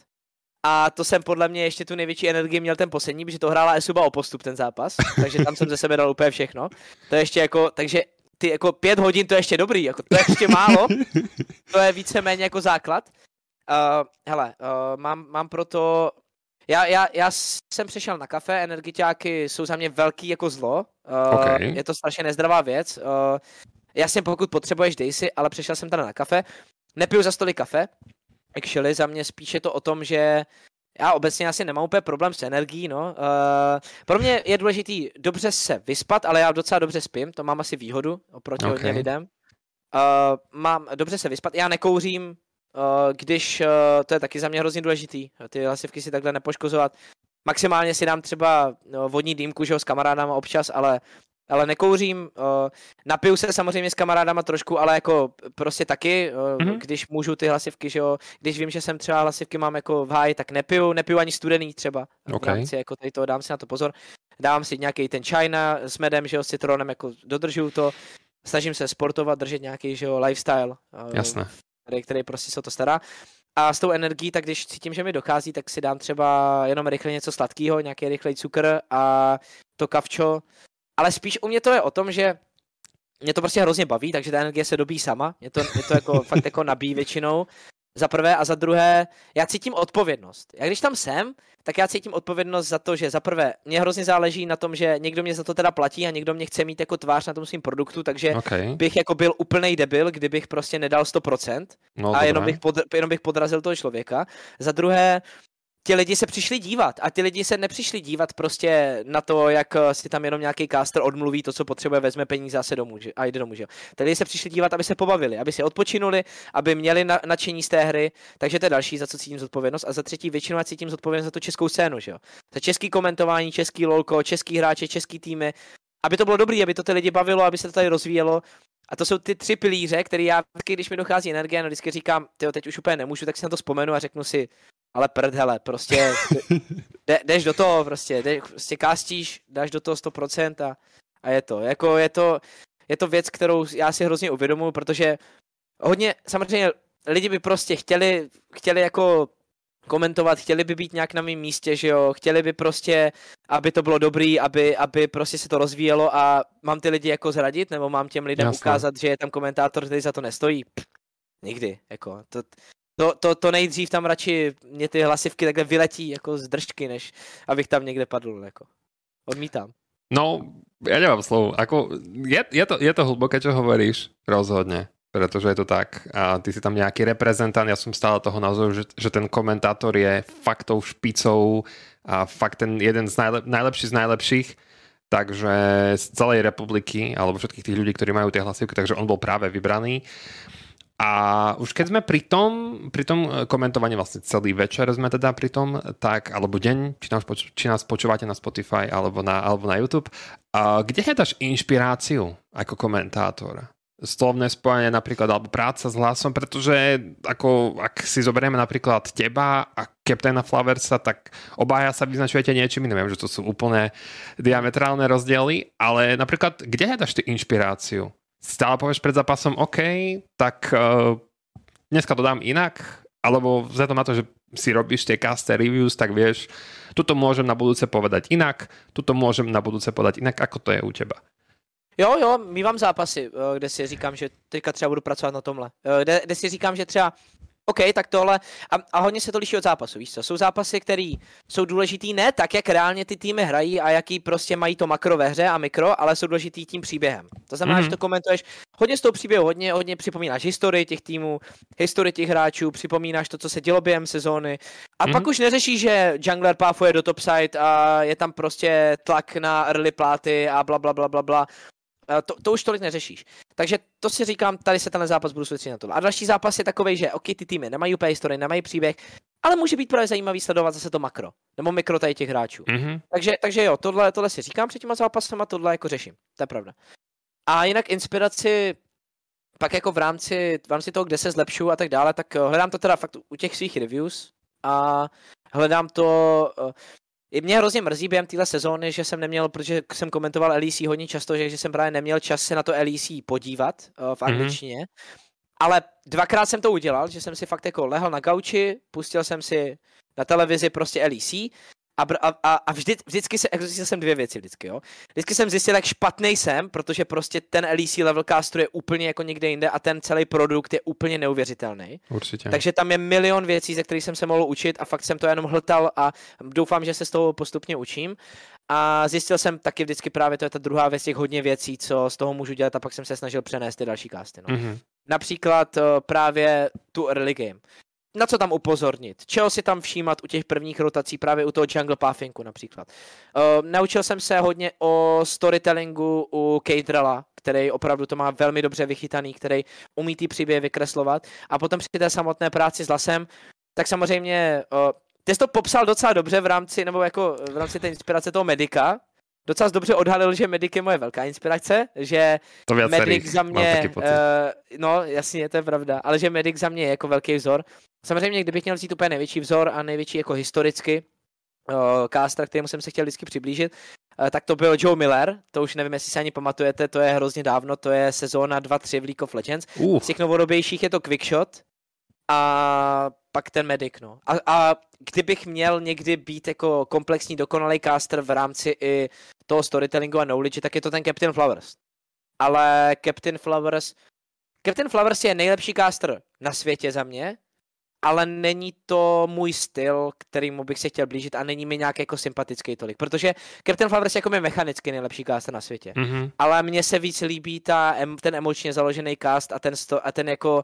A to jsem podle mě ještě tu největší energii měl ten poslední, protože to hrála Esuba o postup ten zápas, takže tam jsem ze sebe dal úplně všechno. To je ještě jako, takže ty jako pět hodin to je ještě dobrý, jako to je ještě málo, to je víceméně jako základ. Uh, hele, uh, mám, mám proto, já, já, já jsem přešel na kafe, energiťáky jsou za mě velký jako zlo, uh, okay. je to strašně nezdravá věc. Uh, jasně pokud potřebuješ, dej si, ale přešel jsem tady na kafe. Nepiju za stolik kafe, actually za mě spíš je to o tom, že já obecně asi nemám úplně problém s energií, no. Uh, pro mě je důležitý dobře se vyspat, ale já docela dobře spím, to mám asi výhodu oproti okay. hodně lidem. Uh, mám dobře se vyspat, já nekouřím, když, uh, to je taky za mě hrozně důležitý, ty hlasivky si takhle nepoškozovat. Maximálně si dám třeba no, vodní dýmku, že ho, s kamarádama občas, ale ale nekouřím, uh, napiju se samozřejmě s kamarádama trošku, ale jako prostě taky, uh, mm-hmm. když můžu ty hlasivky, že jo, když vím, že jsem třeba hlasivky mám jako v háji, tak nepiju, nepiju ani studený třeba, okay. v rámci jako tady toho, dám si na to pozor, dávám si nějaký ten China s medem, že jo, s citronem, jako dodržuju to, snažím se sportovat, držet nějaký, že jo, lifestyle, uh, Jasné. Který, který prostě se o to stará. A s tou energií, tak když cítím, že mi dochází, tak si dám třeba jenom rychle něco sladkého, nějaký rychlej cukr a to kavčo, ale spíš u mě to je o tom, že mě to prostě hrozně baví, takže ta energie se dobí sama. Mě to, mě to jako fakt jako nabíjí většinou. Za prvé a za druhé, já cítím odpovědnost. Já když tam jsem, tak já cítím odpovědnost za to, že za prvé, mě hrozně záleží na tom, že někdo mě za to teda platí a někdo mě chce mít jako tvář na tom svým produktu, takže okay. bych jako byl úplný debil, kdybych prostě nedal 100% no, a jenom bych, pod, jenom bych podrazil toho člověka. Za druhé, ti lidi se přišli dívat a ti lidi se nepřišli dívat prostě na to, jak eh, si tam jenom nějaký caster odmluví to, co potřebuje, vezme peníze a se domů a jde domů. Že? Ti lidi se přišli dívat, aby se pobavili, aby si odpočinuli, aby měli na, nadšení z té hry, takže to je další, za co cítím zodpovědnost. A za třetí, většinou cítím zodpovědnost za tu českou scénu, že jo? Za český komentování, český lolko, český hráče, český týmy, aby to bylo dobré, aby to ty lidi bavilo, aby se to tady rozvíjelo. A to jsou ty tři pilíře, které já vždycky, když mi dochází energie, no vždycky říkám, ty teď už úplně nemůžu, tak si na to vzpomenu a řeknu si, ale prd, hele, prostě jde, jdeš do toho, prostě, jdeš, prostě kástíš, dáš do toho 100% a, a je to. Jako je to, je to věc, kterou já si hrozně uvědomuji, protože hodně, samozřejmě lidi by prostě chtěli, chtěli jako komentovat, chtěli by být nějak na mém místě, že jo, chtěli by prostě, aby to bylo dobrý, aby, aby prostě se to rozvíjelo a mám ty lidi jako zradit, nebo mám těm lidem Jasne. ukázat, že je tam komentátor, který za to nestojí. Pff, nikdy, jako, to, to, to, to nejdřív tam radši mě ty hlasivky takhle vyletí jako z držky, než abych tam někde padl, jako. Odmítám. No, ja nemám slovo. Ako, je, je, to, je to hlboké, čo hovoríš, rozhodne pretože je to tak. A ty si tam nejaký reprezentant, ja som stále toho názoru, že, že ten komentátor je faktou špicou a fakt ten jeden z najlep, najlepších z najlepších, takže z celej republiky, alebo všetkých tých ľudí, ktorí majú tie hlasivky, takže on bol práve vybraný. A už keď sme pri tom, pri tom komentovaní vlastne celý večer sme teda pri tom, tak, alebo deň, či nás, poč- či nás počúvate na Spotify alebo na, alebo na YouTube, a kde hľadaš inšpiráciu ako komentátor? slovné spojenie napríklad, alebo práca s hlasom, pretože ako, ak si zoberieme napríklad teba a Captaina Flowersa, tak obaja sa vyznačujete niečím iným. Viem, že to sú úplne diametrálne rozdiely, ale napríklad, kde hľadaš ty inšpiráciu? Stále povieš pred zápasom, OK, tak uh, dneska to dám inak, alebo vzhľadom na to, že si robíš tie caster reviews, tak vieš, tuto môžem na budúce povedať inak, tuto môžem na budúce povedať inak, ako to je u teba? Jo, jo, mývám zápasy, eh, kde si říkám, že teďka třeba budu pracovat na tomhle. Eh, kde, kde si říkám, že třeba OK, tak tohle. A, a hodně se to liší od zápasu, víš co? Jsou zápasy, které jsou důležitý ne tak, jak reálně ty týmy hrají a jaký prostě mají to makro ve hře a mikro, ale jsou důležitý tím příběhem. To znamená, mm-hmm. že to komentuješ hodně z toho příběhu, hodně, hodně připomínáš historii těch týmů, historii těch hráčů, připomínáš to, co se dělo během sezóny. A mm-hmm. pak už neřešíš, že jungler páfuje do topside a je tam prostě tlak na early pláty a bla bla bla bla bla. Eh, to, to už tolik neřešíš. Takže to si říkám, tady se ten zápas budu soustředit na to. A další zápas je takový, že OK, ty týmy nemají úplně historii, nemají příběh, ale může být právě zajímavý sledovat zase to makro, nebo mikro tady těch hráčů. Mm-hmm. Takže, takže jo, tohle, tohle si říkám před těma zápasem a tohle jako řeším. To je pravda. A jinak inspiraci pak jako v rámci, v rámci toho, kde se zlepšuju a tak dále, tak eh, hledám to teda fakt u těch svých reviews a hledám to eh, i mě hrozně mrzí během téhle sezóny, že jsem neměl, protože jsem komentoval LEC hodně často, že, že jsem právě neměl čas se na to LEC podívat uh, v mhm. angličtině. Mm-hmm. Ale dvakrát jsem to udělal, že jsem si fakt jako lehl na gauči, pustil jsem si na televizi prostě LEC a, a, a vždy, vždycky se, zjistil jsem dvě věci vždycky, jo. Vždycky jsem zjistil, jak špatný jsem, protože prostě ten LEC level caster je úplně jako někde jinde a ten celý produkt je úplně neuvěřitelný. Určitě. Takže tam je milion věcí, ze kterých jsem se mohl učit a fakt jsem to jenom hltal a doufám, že se z toho postupně učím. A zjistil jsem taky vždycky právě, to je ta druhá věc, těch hodně věcí, co z toho můžu dělat a pak jsem se snažil přenést ty další casty. No. Mm-hmm. Například uh, právě tu early game na co tam upozornit, čeho si tam všímat u těch prvních rotací, právě u toho jungle puffingu například. Uh, naučil jsem se hodně o storytellingu u Caterella, který opravdu to má velmi dobře vychytaný, který umí ty příběhy vykreslovat. A potom při té samotné práci s lasem, tak samozřejmě uh, ty jsi to popsal docela dobře v rámci, nebo jako v rámci té inspirace toho medika, docela dobře odhalil, že Medic je moje velká inspirace, že to Medic za mě, uh, no jasně, to je pravda, ale že Medic za mě je jako velký vzor. Samozřejmě, kdybych měl vzít úplně největší vzor a největší jako historicky uh, caster, kterému jsem se chtěl vždycky přiblížit, uh, tak to byl Joe Miller, to už nevím, jestli si ani pamatujete, to je hrozně dávno, to je sezóna 2-3 v League of Legends. Uh. Z těch novodobějších je to Quickshot a pak ten Medic, no. A, a kdybych měl někdy být jako komplexní dokonalý caster v rámci i toho storytellingu a knowledge, tak je to ten Captain Flowers. Ale Captain Flowers, Captain Flowers je nejlepší caster na světě za mě, ale není to můj styl, kterýmu bych se chtěl blížit a není mi nějak jako sympatický tolik, protože Captain Flowers jako je mechanicky nejlepší caster na světě, mm-hmm. ale mně se víc líbí ta, ten emočně založený cast a ten, sto, a ten jako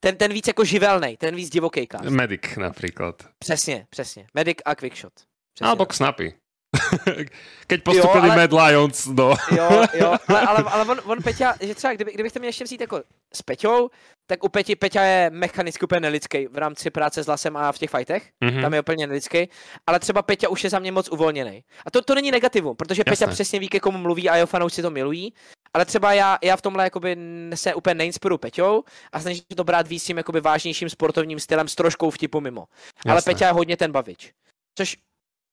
ten, ten víc jako živelný, ten víc divoký cast. Medic například. Přesně, přesně. Medic a Quickshot. Přesně Alebo Snappy. Keď postupili jo, ale, Mad Lions do... jo, jo, ale, ale, ale on, on Peťa, že třeba kdyby, kdybych to měl ještě vzít jako s Peťou, tak u Peti Peťa je mechanicky úplně nelidský v rámci práce s Lasem a v těch fightech, mm-hmm. tam je úplně nelidský, ale třeba Peťa už je za mě moc uvolněný. A to, to není negativum, protože Jasne. Peťa přesně ví, ke komu mluví a jeho fanoušci to milují, ale třeba já, já v tomhle jakoby se úplně neinspiruju Peťou a snažím se to brát víc tím jakoby vážnějším sportovním stylem s troškou vtipu mimo. Jasne. Ale Peťa je hodně ten bavič. Což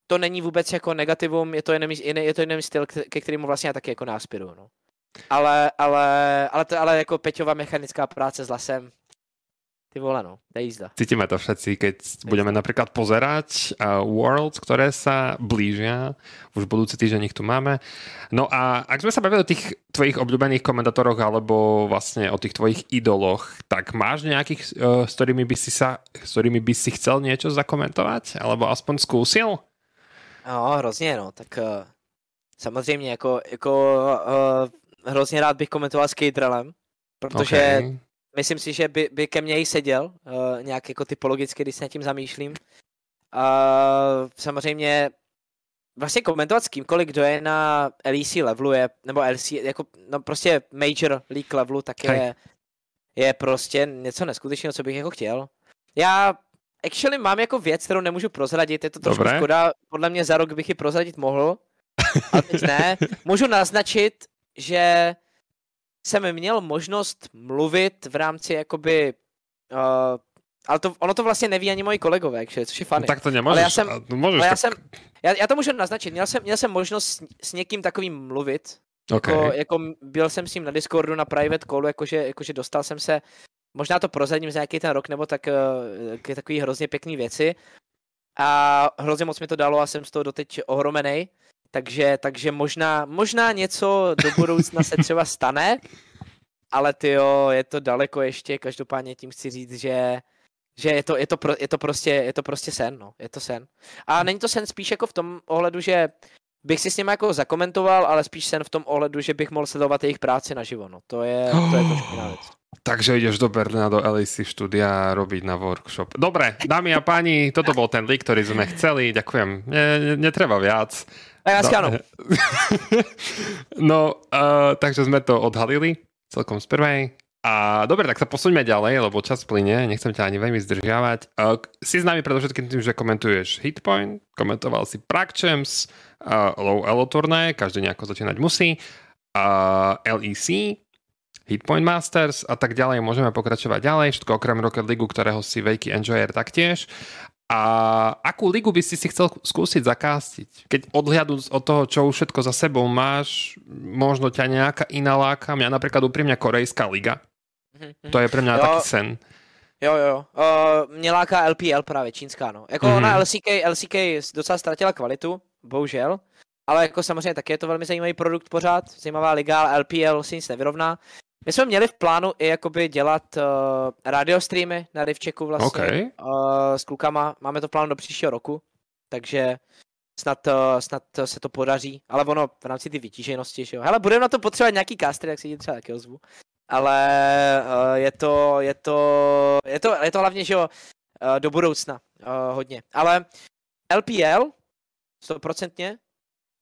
to není vůbec jako negativum, je to jenom, je to jenom styl, ke kterému vlastně já taky jako náspiru, no. Ale, ale, ale, to, ale jako Peťová mechanická práce s lasem, ty vole, no, to je jízda. Cítime to všetci, keď budeme napríklad pozerať uh, Worlds, ktoré sa blížia. Už budúci týždeň ich tu máme. No a ak sme sa bavili o tých tvojich obľúbených komentátoroch alebo vlastne o tých tvojich idoloch, tak máš nejakých, uh, s, ktorými by si sa, s ktorými by si chcel niečo zakomentovať? Alebo aspoň skúsil? No, hrozně, no, tak uh, samozřejmě, jako, jako uh, hrozně rád bych komentoval s Kejdralem, protože okay. myslím si, že by, by ke mně i seděl, uh, nějak jako typologicky, když se nad tím zamýšlím. Uh, samozřejmě vlastně komentovat s kýmkoliv, kdo je na LEC levelu, je, nebo LC, jako, no prostě Major League levelu, tak je, je prostě něco neskutečného, co bych jako chtěl. Já actually mám jako věc, kterou nemůžu prozradit, je to trošku Dobré. škoda, podle mě za rok bych ji prozradit mohl, ale teď ne. Můžu naznačit, že jsem měl možnost mluvit v rámci jakoby uh, ale to, ono to vlastně neví ani moji kolegové, což je fany. No, tak to nemůžeš. Ale já jsem, můžeš, ale já, tak... jsem já, já, to můžu naznačit. Měl jsem, měl jsem možnost s, s někým takovým mluvit. Okay. Jako, jako, byl jsem s ním na Discordu na private callu, jakože, jakože dostal jsem se, možná to prozadím za nějaký ten rok, nebo tak eh, k takový hrozně pěkný věci. A hrozně moc mi to dalo a jsem z toho doteď ohromený. Takže, takže možná, možná něco do budoucna se třeba stane, ale ty jo, je to daleko ještě, každopádně tím chci říct, že že je to, je to, pro, je to, prostě, je to prostě sen, no. Je to sen. A není to sen spíš jako v tom ohledu, že bych si s nimi jako zakomentoval, ale spíš sen v tom ohledu, že bych mohl sledovat jejich práci naživo, no. To je, to je trošku jiná věc. Takže ideš do Berlina, do LAC štúdia robiť na workshop. Dobre, dámy a páni, toto bol ten link, ktorý sme chceli. Ďakujem. Ne, netreba viac. A ja no, no uh, takže sme to odhalili celkom z prvej. A dobre, tak sa posuňme ďalej, lebo čas plyne, nechcem ťa ani veľmi zdržiavať. Uh, si s nami predovšetkým tým, že komentuješ Hitpoint, komentoval si Prague Champs, uh, Low Elo turné, každý nejako začínať musí, uh, LEC, Hitpoint Masters a tak ďalej. Môžeme pokračovať ďalej, všetko okrem Rocket League, ktorého si veľký enjoyer taktiež. A akú ligu by si si chcel skúsiť zakástiť? Keď odhľadnúť od toho, čo už všetko za sebou máš, možno ťa nejaká iná láka. Mňa napríklad úprimne Korejská liga. To je pre mě jo. taky sen. Jo, jo. Uh, mě láká LPL právě, čínská, no. Jako mm-hmm. ona LCK, LCK docela ztratila kvalitu, bohužel. Ale jako samozřejmě taky je to velmi zajímavý produkt pořád, zajímavá liga, ale LPL si nic nevyrovná. My jsme měli v plánu i jakoby dělat uh, radio streamy na Rivčeku vlastně okay. uh, s klukama. Máme to plán do příštího roku, takže snad, uh, snad se to podaří. Ale ono v rámci ty vytíženosti, že jo. Hele, budeme na to potřebovat nějaký castry, jak se ti třeba taky ozvu ale uh, je, to, je, to, je, to, je to hlavně, že jo, uh, do budoucna uh, hodně. Ale LPL, stoprocentně,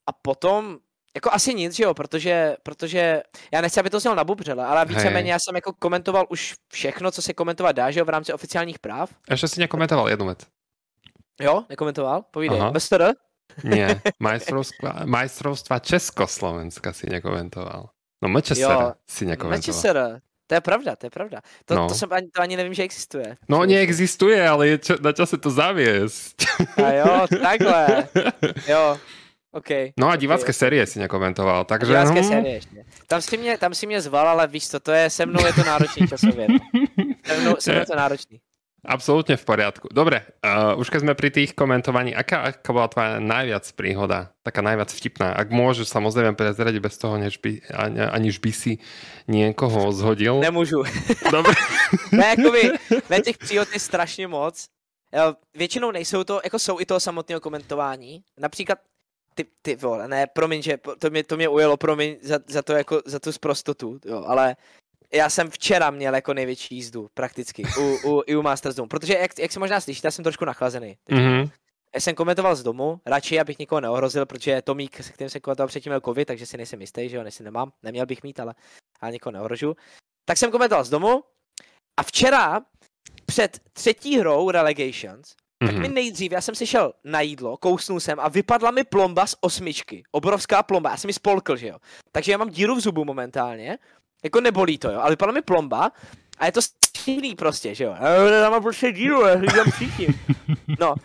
a potom jako asi nic, že jo, protože, protože já nechci, aby to znělo na bubřele, ale víceméně já jsem jako komentoval už všechno, co se komentovat dá, že jo, v rámci oficiálních práv. Ještě si nekomentoval jednu věc. Jo, nekomentoval? Povídej. BSTR? Nie, majstrovstva, majstrovstva Československa si nekomentoval. No MČSR si nekomentoval. MČSR, to je pravda, to je pravda. To, no. to, jsem ani, to ani nevím, že existuje. No neexistuje, ale je čo, na čase to zaviesť. A jo, takhle. Jo, OK. No a divácké okay. série si nekomentoval, takže... Divácké hm. série ještě. Tam si, mě, tam si mě zval, ale víš co, to je, se mnou je to náročný časově. Se mnou, se mnou je to náročný. Absolútne v poriadku. Dobre, uh, už keď sme pri tých komentovaní, aká, aká bola tvoja najviac príhoda, taká najviac vtipná? Ak môžeš samozrejme prezradiť bez toho, než by, ani, aniž by si niekoho zhodil. Nemůžu. Dobre. ne, jakoby, ne těch příhod je strašně moc. Většinou nejsou to, jako jsou i toho samotného komentování. Například ty, ty vole, ne, promiň, že to mě, to mě ujelo, promiň za, za to jako, za tu sprostotu, jo, ale já jsem včera měl jako největší jízdu, prakticky, u, u, i u Masters Domu, protože jak, jak se možná slyšíte, já jsem trošku nachlazený. Mm-hmm. Já jsem komentoval z domu, radši abych nikoho neohrozil, protože Tomík, se kterým jsem komentoval předtím, měl covid, takže si nejsem jistý, že jo, nejsi nemám, neměl bych mít, ale já nikoho neohrožu. Tak jsem komentoval z domu a včera před třetí hrou Relegations, mm-hmm. tak mi mhm. nejdřív, já jsem si šel na jídlo, kousnul jsem a vypadla mi plomba z osmičky. Obrovská plomba, já jsem mi spolkl, že jo. Takže já mám díru v zubu momentálně jako nebolí to, jo, ale vypadá mi plomba a je to stejný prostě, že jo. Já mám prostě díru, já říkám všichni. No,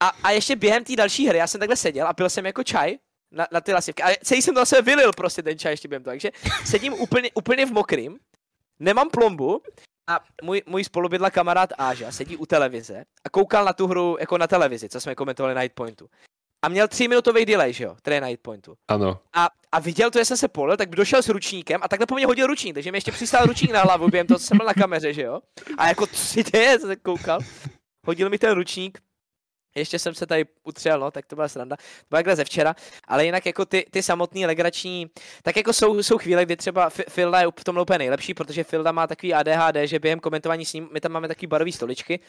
a, a ještě během té další hry, já jsem takhle seděl a pil jsem jako čaj na, na ty lasivky. A celý jsem to zase vylil prostě ten čaj ještě během toho. Takže sedím úplně, úplně v mokrým, nemám plombu a můj, můj spolubydla kamarád Áža sedí u televize a koukal na tu hru jako na televizi, co jsme komentovali na Pointu a měl minutový delay, že jo, který na pointu. Ano. A, a viděl to, že jsem se polil, tak došel s ručníkem a takhle po mně hodil ručník, takže mi ještě přistál ručník na hlavu, během toho, co jsem byl na kameře, že jo. A jako, co si děje, se koukal. Hodil mi ten ručník ještě jsem se tady utřel, no, tak to byla sranda. To byla takhle ze včera, ale jinak jako ty, ty samotný legrační, tak jako jsou, jsou chvíle, kdy třeba Filda je v tom úplně nejlepší, protože Filda má takový ADHD, že během komentování s ním, my tam máme takový barový stoličky,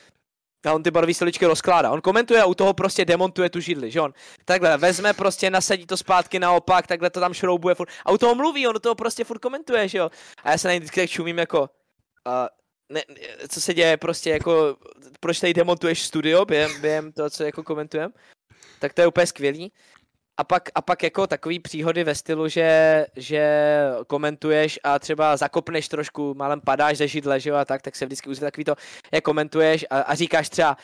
a on ty barvové stoličky rozkládá. On komentuje a u toho prostě demontuje tu židli, že on takhle vezme prostě, nasadí to zpátky naopak, takhle to tam šroubuje furt. A u toho mluví, on u toho prostě furt komentuje, že jo. A já se na něj vždycky tak čumím jako, uh, ne, co se děje prostě jako, proč tady demontuješ studio během, během toho, co jako komentujem. Tak to je úplně skvělý. A pak, a pak jako takový příhody ve stylu, že, že komentuješ a třeba zakopneš trošku, málem padáš ze židle, že jo, a tak, tak se vždycky uzve takový to, jak komentuješ a, a říkáš třeba,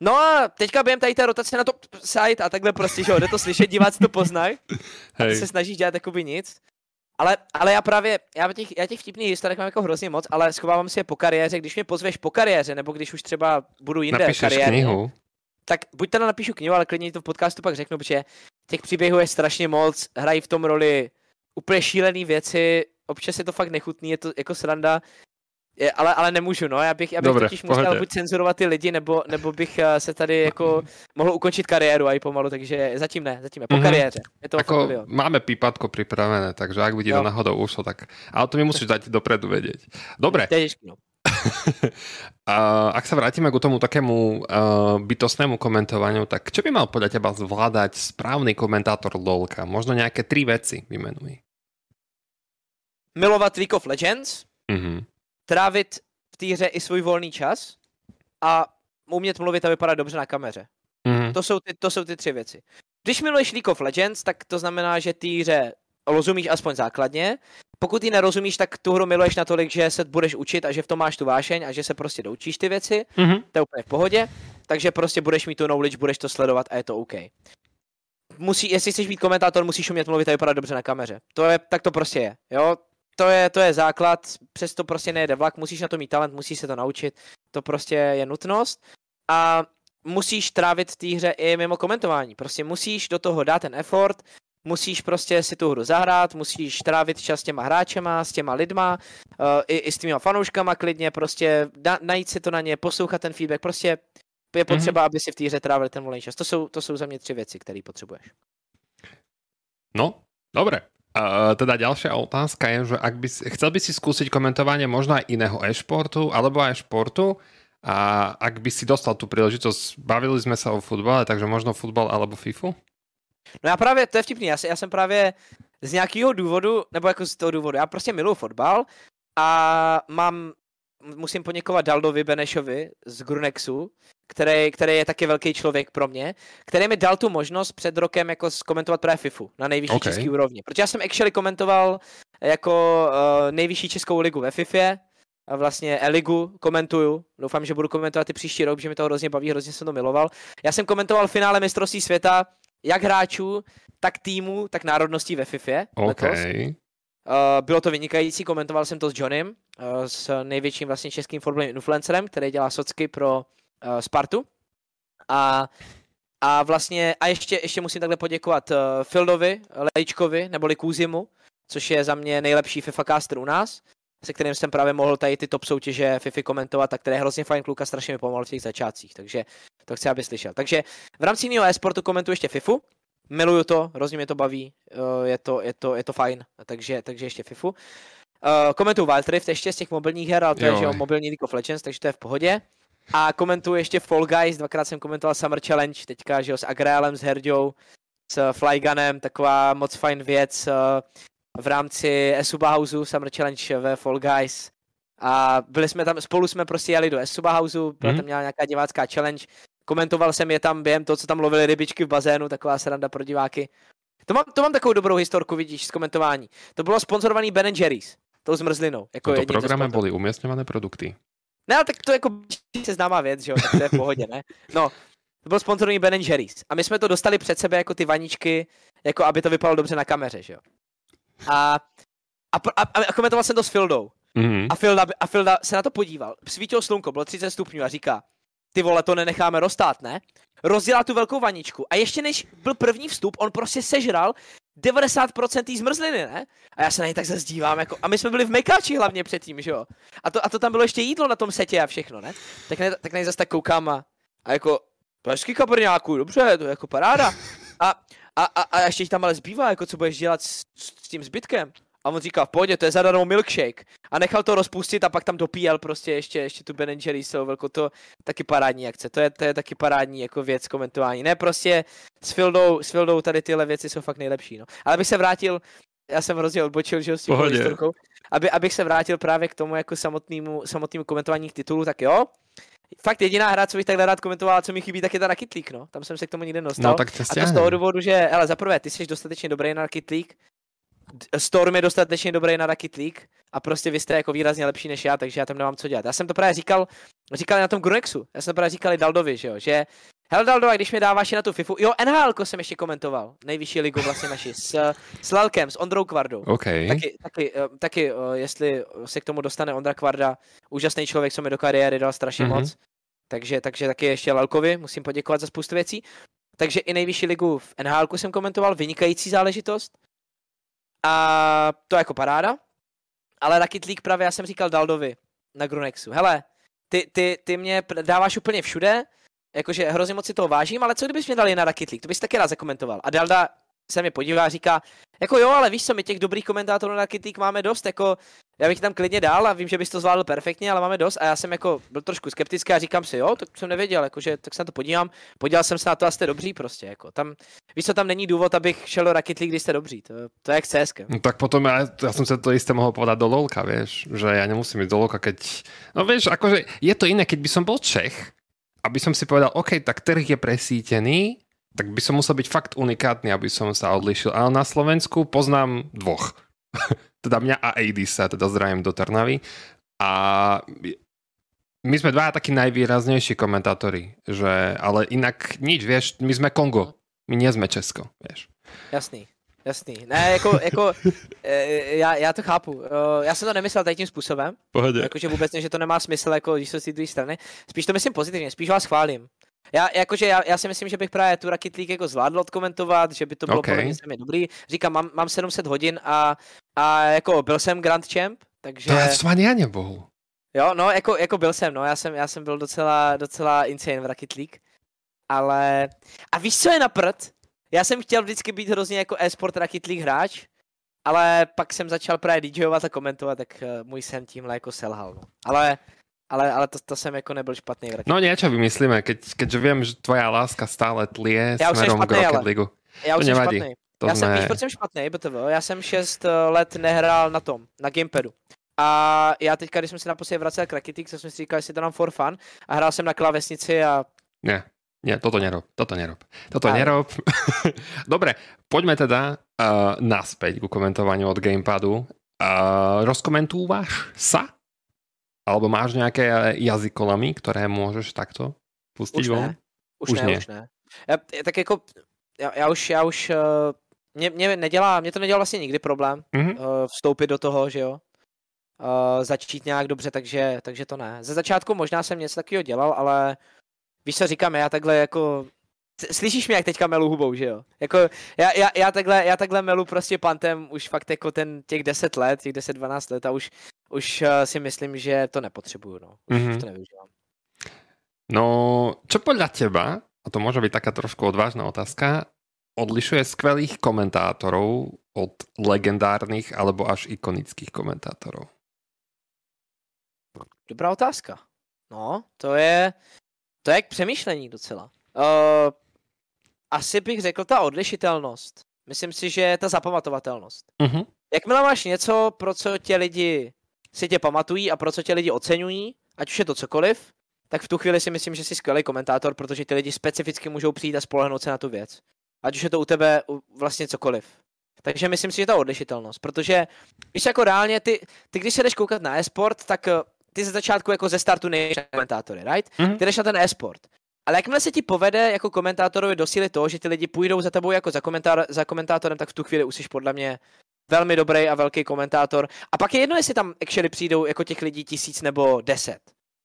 No a teďka během tady té rotace na to site a takhle prostě, že jo, jde to slyšet, diváci to poznají. A ty se snažíš dělat jakoby nic. Ale, ale já právě, já těch, já těch vtipných historek mám jako hrozně moc, ale schovávám si je po kariéře, když mě pozveš po kariéře, nebo když už třeba budu jinde Napíšeš kariérně, knihu. tak buď teda napíšu knihu, ale klidně to v podcastu pak řeknu, protože těch příběhů je strašně moc, hrají v tom roli úplně šílené věci, občas je to fakt nechutný, je to jako sranda, je, ale, ale nemůžu, no, já bych, já bych Dobre, totiž musel buď cenzurovat ty lidi, nebo, nebo bych uh, se tady jako mohl ukončit kariéru a i pomalu, takže zatím ne, zatím ne, po mm-hmm. kariéře. Je to jako máme pípatko připravené, takže ak by ti to náhodou ušlo, tak, ale to mi musíš dať dopredu vedieť. Dobre. Těžký, no. A ak sa vrátime k tomu takému uh, bytostnému komentovaniu, tak čo by mal podľa teba zvládať správny komentátor LOLka? Možno nejaké tri veci vymenuj. Milovat League of Legends, mm-hmm. Trávit v té hře i svůj volný čas a umět mluvit a vypadat dobře na kameře. Mm-hmm. To, jsou ty, to jsou ty tři věci. Když miluješ League of Legends, tak to znamená, že ty hře rozumíš aspoň základně. Pokud ji nerozumíš, tak tu hru miluješ natolik, že se budeš učit a že v tom máš tu vášeň a že se prostě doučíš ty věci. Mm-hmm. To je úplně v pohodě. Takže prostě budeš mít tu knowledge, budeš to sledovat a je to OK. Musí, jestli chceš být komentátor, musíš umět mluvit a vypadat dobře na kameře. To je, tak to prostě je. Jo? To je, to je základ, přesto prostě nejde vlak, musíš na to mít talent, musíš se to naučit, to prostě je nutnost. A musíš trávit v té hře i mimo komentování. Prostě musíš do toho dát ten effort, musíš prostě si tu hru zahrát, musíš trávit čas s těma hráčema, s těma lidma, uh, i, i s těma fanouškama klidně, prostě na, najít si to na ně, poslouchat ten feedback, prostě je mhm. potřeba, mm-hmm. aby si v té hře trávil ten volný čas. To jsou, to jsou za mě tři věci, které potřebuješ. No, dobré. Teda ďalšia otázka je, že ak by chcel by si skúsiť komentovanie možno aj iného e-športu alebo aj športu a ak by si dostal tú príležitosť, bavili sme sa o futbale, takže možno futbal alebo FIFU? No já právě, to je vtipný, já, já jsem právě z nějakého důvodu, nebo jako z toho důvodu, já prostě miluji fotbal a mám, musím poděkovat Daldovi Benešovi z Grunexu, který, který je taky velký člověk pro mě, který mi dal tu možnost před rokem jako komentovat právě FIFU na nejvyšší okay. český úrovni. Protože já jsem actually komentoval jako uh, nejvyšší českou ligu ve FIFA, a vlastně Eligu komentuju. Doufám, že budu komentovat i příští rok, že mi to hrozně baví, hrozně jsem to miloval. Já jsem komentoval finále mistrovství světa jak hráčů, tak týmu, tak národností ve FIFA okay. Uh, bylo to vynikající, komentoval jsem to s Johnem, s největším vlastně českým fotbalovým influencerem, který dělá socky pro uh, Spartu. A, a vlastně, a ještě, ještě musím takhle poděkovat uh, Fildovi, Lejčkovi, neboli Kůzimu, což je za mě nejlepší FIFA caster u nás, se kterým jsem právě mohl tady ty top soutěže FIFA komentovat, tak který je hrozně fajn kluka, strašně mi pomohl v těch začátcích, takže to chci, aby slyšel. Takže v rámci jiného e-sportu komentuji ještě FIFU, miluju to, hrozně mě to baví, eh, je to, je to, je to fajn, takže, takže ještě FIFU. Uh, komentuju Wild Rift ještě z těch mobilních her, ale to jo. je že jo, mobilní League of Legends, takže to je v pohodě. A komentuju ještě Fall Guys, dvakrát jsem komentoval Summer Challenge, teďka že jo, s Agrelem, s Herďou, s Flygunem, taková moc fajn věc. Uh, v rámci Esuba Houseu Summer Challenge ve Fall Guys. A byli jsme tam, spolu jsme prostě jeli do Esuba Houseu, byla mm. tam měla nějaká divácká challenge. Komentoval jsem je tam během toho, co tam lovili rybičky v bazénu, taková sranda pro diváky. To mám, to mám takovou dobrou historku, vidíš, z komentování. To bylo sponzorovaný Ben Jerry's, tou zmrzlinou. Jako to programe byly uměstňované produkty. Ne, ale tak to jako se známá věc, že jo, tak to je v pohodě, ne? No, to byl sponzorovaný Ben Jerry's. A my jsme to dostali před sebe jako ty vaničky, jako aby to vypadalo dobře na kameře, že jo. A, a, a, a komentoval jsem to s Fildou. Mm-hmm. A, Filda, a Filda se na to podíval. Svítilo slunko, bylo 30 stupňů a říká, ty vole, to nenecháme roztát, ne? Rozdělá tu velkou vaničku. A ještě než byl první vstup, on prostě sežral 90% té zmrzliny, ne? A já se na něj tak zazdívám, jako, a my jsme byli v Mekáči hlavně předtím, že jo? A to, a to tam bylo ještě jídlo na tom setě a všechno, ne? Tak, ne, tak na něj zase tak koukám a, a jako, hezký kabrňáku, dobře, to je jako paráda. A, a, a, a ještě tam ale zbývá, jako co budeš dělat s, s tím zbytkem. A on říká, v pohodě, to je zadarmo milkshake. A nechal to rozpustit a pak tam dopíjel prostě ještě, ještě tu Ben Jerry's velkou to taky parádní akce. To je, to je taky parádní jako věc komentování. Ne prostě s Fildou, s Fildou tady tyhle věci jsou fakt nejlepší. No. Ale bych se vrátil, já jsem hrozně odbočil, že s tím historkou. Aby, abych se vrátil právě k tomu jako samotnému, samotnému komentování titulu, tak jo, fakt jediná hra, co bych takhle rád komentoval, co mi chybí, tak je ta League, no. Tam jsem se k tomu nikdy dostal. No, tak to a to z toho důvodu, že, ale za prvé, ty jsi dostatečně dobrý na League, Storm je dostatečně dobrý na Rocket League a prostě vy jste jako výrazně lepší než já, takže já tam nemám co dělat. Já jsem to právě říkal, říkal na tom Grunexu, já jsem to právě říkal i Daldovi, že jo, že Hele Daldo, a když mi dáváš na tu FIFU, jo, NHL jsem ještě komentoval, nejvyšší ligu vlastně naši, s, s Lalkem, s Ondrou Kvardou. Okay. Taky, taky, eh, taky, eh, jestli se k tomu dostane Ondra Kvarda, úžasný člověk, co mi do kariéry dal strašně mm-hmm. moc. Takže, takže taky ještě Lalkovi musím poděkovat za spoustu věcí. Takže i nejvyšší ligu v NHL jsem komentoval, vynikající záležitost. A to je jako paráda. Ale League právě já jsem říkal Daldovi na Grunexu. Hele, ty, ty, ty mě dáváš úplně všude, jakože hrozně moc si toho vážím, ale co kdybys mě dal na League, to bys taky rád zakomentoval. A Dalda se mi podívá a říká, jako jo, ale víš co, my těch dobrých komentátorů na League máme dost, jako já bych tam klidně dál a vím, že bys to zvládl perfektně, ale máme dost a já jsem jako byl trošku skeptický a říkám si, jo, tak jsem nevěděl, jakože tak se na to podívám, podíval jsem se na to a jste dobří prostě, jako tam, víš co, tam není důvod, abych šel do Rocket League, když jste dobří, to, to je jak CS. No, tak potom já, já jsem se to jisté mohl povedat do LOLka, víš, že já nemusím jít do LOLka, keď, no víš, akože je to jiné, keď by som bol Čech, aby som si povedal, OK, tak trh je presítený, tak by som musel byť fakt unikátny, aby som sa odlišil. Ale na Slovensku poznám dvoch. teda mňa a sa teda zdravím do Trnavy. A my sme dva takí najvýraznejší komentátori, že, ale inak nič, vieš, my sme Kongo, my nie sme Česko, vieš. Jasný. Jasný. Ne, jako, jako e, já, já to chápu. Já jsem to nemyslel tady tím způsobem. Pohodě. Jakože vůbec ne, že to nemá smysl, jako když jsou si druhé strany. Spíš to myslím pozitivně, spíš vás chválím. Já, jakože já, já, si myslím, že bych právě tu Rocket League jako zvládl odkomentovat, že by to bylo okay. podle mě dobrý. Říkám, mám, mám 700 hodin a, a jako byl jsem Grand Champ, takže... To jsem ani já nebyl. Jo, no, jako, jako byl jsem, no, já jsem, já jsem byl docela, docela insane v Rocket League. Ale... A víš, co je na prd? Já jsem chtěl vždycky být hrozně jako e-sport Rocket League hráč, ale pak jsem začal právě DJovat a komentovat, tak uh, můj sen tímhle jako selhal. No. Ale ale, ale to, to jsem jako nebyl špatný hráč. No niečo vymyslíme, keď, keďže vím, že tvoja láska stále tlie já směrem špatný, k Rocket League. Já už to jsem nevadí. špatný. To já jsme... jsem, víš, proč jsem špatný, BTV? Já jsem 6 eh, let nehrál na tom, na gamepadu. A já teďka, když jsem se naposledy vracel k tak jsem si říkal, jestli to nám for fun a hrál jsem na klávesnici a... Ne, nie, toto nerob, toto nerob. Toto Ale... nerob. Dobre, poďme teda uh, naspäť ku komentovaniu od gamepadu. Uh, rozkomentúvaš sa Alebo máš nějaké jazykolamy, které můžeš takto pustit už Ne. Už, už ne, ne, už ne. Já, tak jako, já, já už, já už, uh, mě, mě, nedělá, mě to nedělá vlastně nikdy problém mm-hmm. vstoupit do toho, že jo. Uh, začít nějak dobře, takže, takže to ne. Ze začátku možná jsem něco takového dělal, ale víš co říkám, já takhle jako Slyšíš mě, jak teďka melu hubou, že jo? Jako, já, já, já, takhle, já takhle melu prostě pantem už fakt jako ten, těch 10 let, těch 10-12 let a už, už uh, si myslím, že to nepotřebuju, no. Už, mm-hmm. už to nevyužívám. No, čo podľa teba, a to môže byť taká trošku odvážna otázka, odlišuje skvelých komentátorov od legendárnych alebo až ikonických komentátorov? Dobrá otázka. No, to je, to je k přemýšlení docela. Uh, asi bych řekl ta odlišitelnost. Myslím si, že ta zapamatovatelnost. Uh-huh. Jakmile máš něco, pro co tě lidi si tě pamatují a pro co tě lidi oceňují, ať už je to cokoliv, tak v tu chvíli si myslím, že jsi skvělý komentátor, protože ty lidi specificky můžou přijít a spolehnout se na tu věc. Ať už je to u tebe vlastně cokoliv. Takže myslím si, že ta odlišitelnost, protože víš, jako reálně ty, ty když se jdeš koukat na e-sport, tak eh, ty ze začátku jako ze startu nejsi komentátory, right? Mm-hmm. Ty jdeš na ten e-sport. Ale jakmile se ti povede jako komentátorovi dosílit to, že ty lidi půjdou za tebou jako za, komentátor, za komentátorem, tak v tu chvíli už jsi podle mě velmi dobrý a velký komentátor. A pak je jedno, jestli tam actually přijdou jako těch lidí tisíc nebo deset.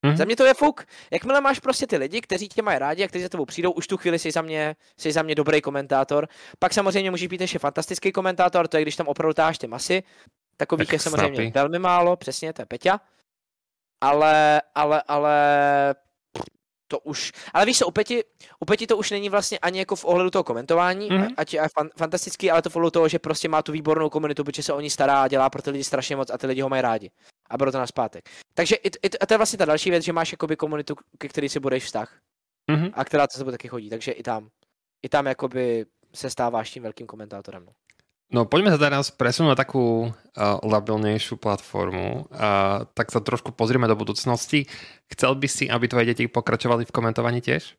Mm-hmm. Za mě to je fuk. Jakmile máš prostě ty lidi, kteří tě mají rádi a kteří za tebou přijdou, už tu chvíli jsi za mě, jsi za mě dobrý komentátor. Pak samozřejmě můžeš být ještě fantastický komentátor, to je když tam opravdu táš ty masy. Takových tak je samozřejmě snapy. velmi málo, přesně, to je Peťa. Ale, ale, ale to už, ale víš co, u Peti, u Peti to už není vlastně ani jako v ohledu toho komentování, mm-hmm. ať je fan, fantastický, ale to v ohledu toho, že prostě má tu výbornou komunitu, protože se o ní stará a dělá pro ty lidi strašně moc a ty lidi ho mají rádi. A to na zpátek. Takže i, i, a to je vlastně ta další věc, že máš jakoby komunitu, ke který si budeš vztah. Mm-hmm. A která to se taky chodí, takže i tam. I tam jakoby se stáváš tím velkým komentátorem. No. No poďme sa teraz presunúť na takú uh, labilnejšiu platformu. Uh, tak sa trošku pozrieme do budúcnosti. Chcel by si, aby tvoje deti pokračovali v komentovaní tiež?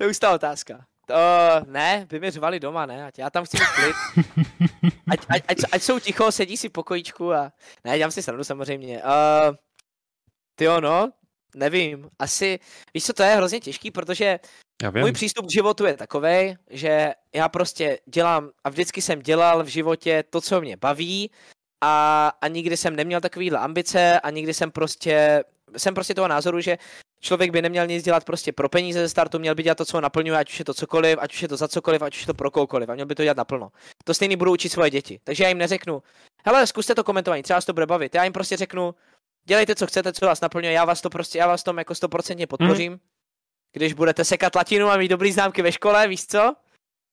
To je už ta otázka. To ne, by mi řvali doma, ne? Ať já tam chci mít klid. Ať, ať, ať, ať jsou ticho, sedí si pokojíčku a... Ne, dělám si srandu samozřejmě. Uh, ty no, nevím. Asi, víš co, to je hrozně těžký, protože já vím. Můj přístup k životu je takový, že já prostě dělám a vždycky jsem dělal v životě to, co mě baví a, a nikdy jsem neměl takovýhle ambice a nikdy jsem prostě, jsem prostě toho názoru, že člověk by neměl nic dělat prostě pro peníze ze startu, měl by dělat to, co ho naplňuje, ať už je to cokoliv, ať už je to za cokoliv, ať už je to pro kohokoliv a měl by to dělat naplno. To stejný budu učit svoje děti. Takže já jim neřeknu, hele, zkuste to komentování, třeba se to bude bavit. Já jim prostě řeknu, dělejte, co chcete, co vás naplňuje, já vás to prostě, já vás tom jako stoprocentně podpořím. Mm když budete sekat latinu a mít dobrý známky ve škole, víš co?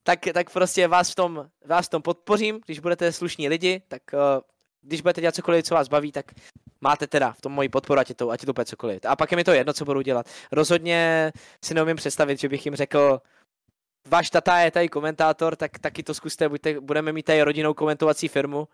Tak, tak prostě vás v, tom, vás v tom podpořím, když budete slušní lidi, tak uh, když budete dělat cokoliv, co vás baví, tak máte teda v tom moji podporu, ať je to, ať je to úplně cokoliv. A pak je mi to jedno, co budu dělat. Rozhodně si neumím představit, že bych jim řekl, váš tata je tady komentátor, tak taky to zkuste, buďte, budeme mít tady rodinou komentovací firmu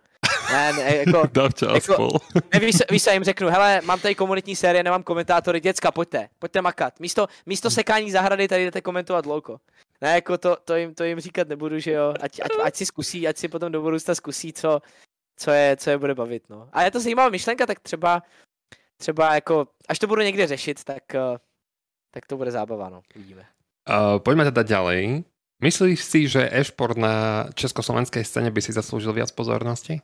ne, ne, jako... Dám jako ne, víš, víš, jim řeknu, hele, mám tady komunitní série, nemám komentátory, děcka, pojďte, pojďte makat. Místo, místo sekání zahrady tady jdete komentovat lolko. Ne, jako to, to, jim, to jim říkat nebudu, že jo, ať, ať, ať si zkusí, ať si potom do budoucna zkusí, co, co je, co je bude bavit, no. A je to zajímavá myšlenka, tak třeba, třeba jako, až to budu někde řešit, tak, eh, tak to bude zábava, no, uvidíme. Uh, pojďme teda ďalej. Myslíš si, že e-šport na československej scéně by si zasloužil viac pozornosti?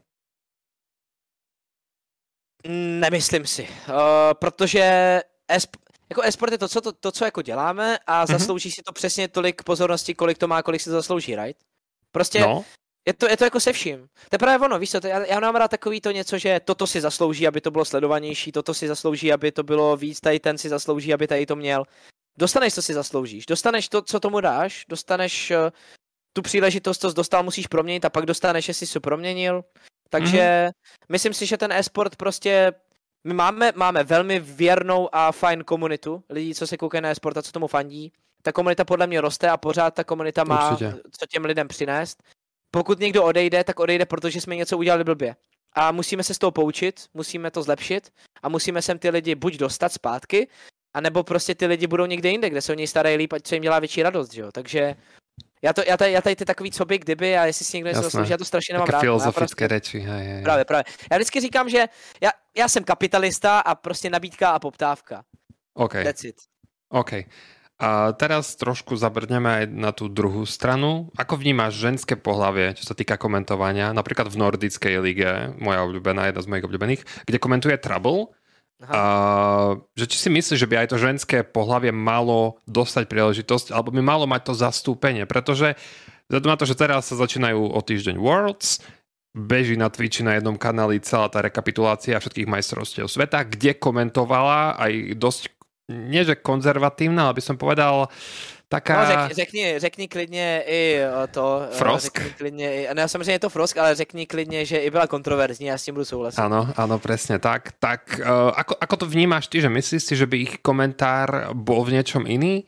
Nemyslím si, uh, protože esp- jako esport je to, co, to, to, co jako děláme a mm-hmm. zaslouží si to přesně tolik pozornosti, kolik to má, kolik si to zaslouží, right? Prostě no. je, to, je to jako se vším. Teprve ono, víš co, to, já, já mám rád takový to něco, že toto si zaslouží, aby to bylo sledovanější, toto si zaslouží, aby to bylo víc, tady ten si zaslouží, aby tady to měl. Dostaneš, co si zasloužíš, dostaneš to, co tomu dáš, dostaneš uh, tu příležitost, co jsi dostal, musíš proměnit a pak dostaneš, jestli jsi to proměnil. Takže mm-hmm. myslím si, že ten e-sport prostě my máme, máme velmi věrnou a fajn komunitu lidí, co se koukají na e-sport a co tomu fandí. Ta komunita podle mě roste a pořád ta komunita má Určitě. co těm lidem přinést. Pokud někdo odejde, tak odejde, protože jsme něco udělali blbě. A musíme se z toho poučit, musíme to zlepšit a musíme sem ty lidi buď dostat zpátky, anebo prostě ty lidi budou někde jinde, kde se o něj starají líp, ať se jim dělá větší radost, že jo. Takže já, to, já, tady, já tady ty takový co by, kdyby a jestli si někdo něco zaslouží, já to strašně nemám rád. filozofické prostě, řeči. Hej, hej. Právě, právě. Já vždycky říkám, že já, já jsem kapitalista a prostě nabídka a poptávka. OK. That's it. OK. A teraz trošku zabrdneme aj na tú druhú stranu. Ako vnímaš ženské pohlavie, čo sa týka komentovania? Napríklad v Nordickej lige, moja obľúbená, jedna z mojich obľúbených, kde komentuje Trouble a, že či si myslíš, že by aj to ženské pohlavie malo dostať príležitosť, alebo by malo mať to zastúpenie, pretože vzhľadom na to, že teraz sa začínajú o týždeň Worlds, beží na Twitchi na jednom kanáli celá tá rekapitulácia všetkých majstrovstiev sveta, kde komentovala aj dosť, nie že konzervatívna, ale by som povedal taká... No, řek, řekni, řekni klidně i to. Frosk? Řekni klidně i, ne, samozřejmě je to Frosk, ale řekni klidně, že i byla kontroverzní, já s tím budu souhlasit. Ano, ano, přesně tak. Tak uh, ako, ako to vnímáš ty, že myslíš si, že by ich komentár bol v něčem iný?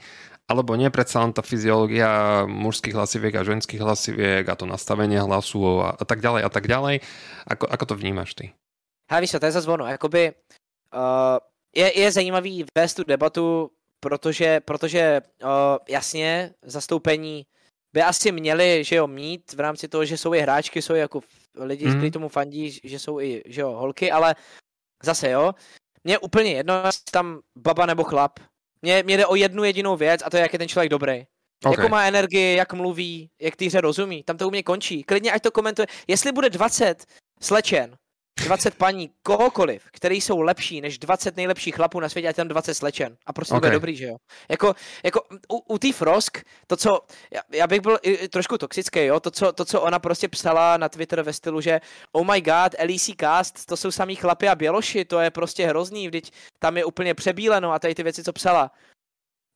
Alebo nie, predsa len tá fyziológia mužských hlasiviek a ženských hlasiviek a to nastavenie hlasu a, a tak ďalej a tak ďalej. Ako, ako to vnímáš ty? Hele, víš to je zase ono. Jakoby, uh, je, je zajímavý vést tu debatu protože, protože o, jasně zastoupení by asi měli, že jo, mít v rámci toho, že jsou i hráčky, jsou i jako lidi, mm. kteří tomu fandí, že jsou i, že jo, holky, ale zase jo, mě je úplně jedno, tam baba nebo chlap. Mně, mě jde o jednu jedinou věc a to je, jak je ten člověk dobrý. Okay. Jakou má energii, jak mluví, jak týře rozumí. Tam to u mě končí. Klidně ať to komentuje. Jestli bude 20 slečen, 20 paní, kohokoliv, který jsou lepší než 20 nejlepších chlapů na světě, a tam 20 slečen. A prostě okay. bude dobrý, že jo? Jako, jako u, u té Frosk, to, co, já, já bych byl i, trošku toxický, jo? To co, to, co ona prostě psala na Twitter ve stylu, že oh my god, LEC cast, to jsou samý chlapy a běloši, to je prostě hrozný, vždyť tam je úplně přebíleno a tady ty věci, co psala.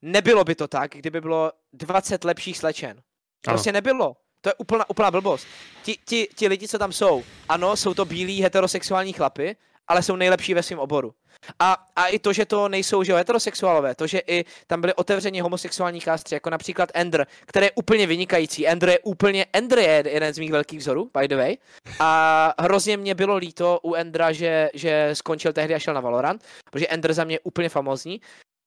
Nebylo by to tak, kdyby bylo 20 lepších slečen. Prostě ano. nebylo. To je úplná, úplná blbost. Ti, ti, ti lidi, co tam jsou, ano, jsou to bílí heterosexuální chlapy, ale jsou nejlepší ve svém oboru. A, a i to, že to nejsou že heterosexuálové, to, že i tam byly otevřeně homosexuální kástři, jako například Ender, který je úplně vynikající. Ender je úplně, Ender je jeden z mých velkých vzorů, by the way. A hrozně mě bylo líto u Endra, že, že skončil tehdy a šel na Valorant, protože Ender za mě je úplně famózní.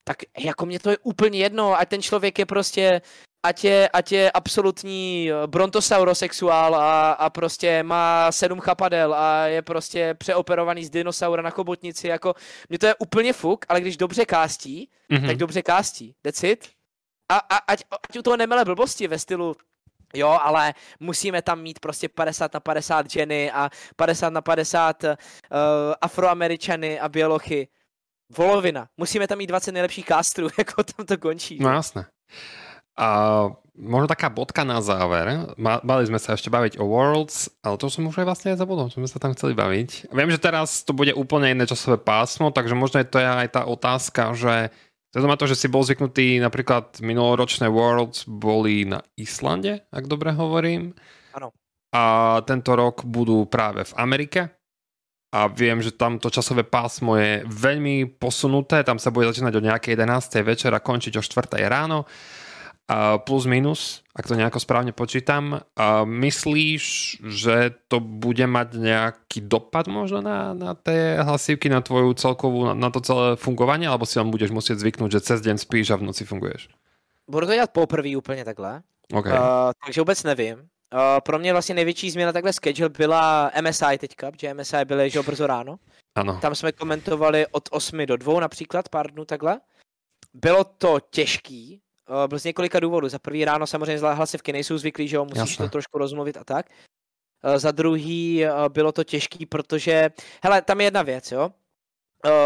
Tak jako mě to je úplně jedno, ať ten člověk je prostě ať je, ať je absolutní eh, brontosaurosexuál a, a prostě má sedm chapadel a je prostě přeoperovaný z dinosaura na chobotnici, jako mě to je úplně fuk, ale když dobře kástí, mm-hmm. tak dobře kástí, that's it. A, a ať, ať u toho nemele blbosti ve stylu, Jo, ale musíme tam mít prostě 50 na 50 ženy a 50 na 50 uh, eh, afroameričany a bělochy. Volovina. Musíme tam mít 20 nejlepších kástrů, jako tam to končí. No jasné. A možno taká bodka na záver. Mali sme sa ešte baviť o Worlds, ale to som už aj vlastne zabudol, že sme sa tam chceli baviť. Viem, že teraz to bude úplne iné časové pásmo, takže možno je to aj tá otázka, že to má to, že si bol zvyknutý, napríklad minuloročné Worlds boli na Islande, ak dobre hovorím. Áno. A tento rok budú práve v Amerike. A viem, že tam to časové pásmo je veľmi posunuté, tam sa bude začínať o nejakej 11. večer a končiť o 4. ráno plus minus, ak to nejako správne počítam. Myslíš, že to bude mať nejaký dopad možno na, na tie hlasivky, na tvoju celkovú, na, na to celé fungovanie, alebo si vám budeš musieť zvyknúť, že cez deň spíš a v noci funguješ? Budu to dělat poprvé úplně takhle, okay. uh, takže vůbec nevím. Uh, pro mě vlastně největší změna takhle schedule byla MSI teďka, protože MSI byly že brzo ráno. Ano. Tam jsme komentovali od 8 do 2 například, pár dnů takhle. Bylo to těžký, byl z několika důvodů. Za prvý ráno samozřejmě hlasivky nejsou zvyklí, že jo, musíš Jasne. to trošku rozmluvit a tak. Uh, za druhý uh, bylo to těžký, protože, hele, tam je jedna věc, jo.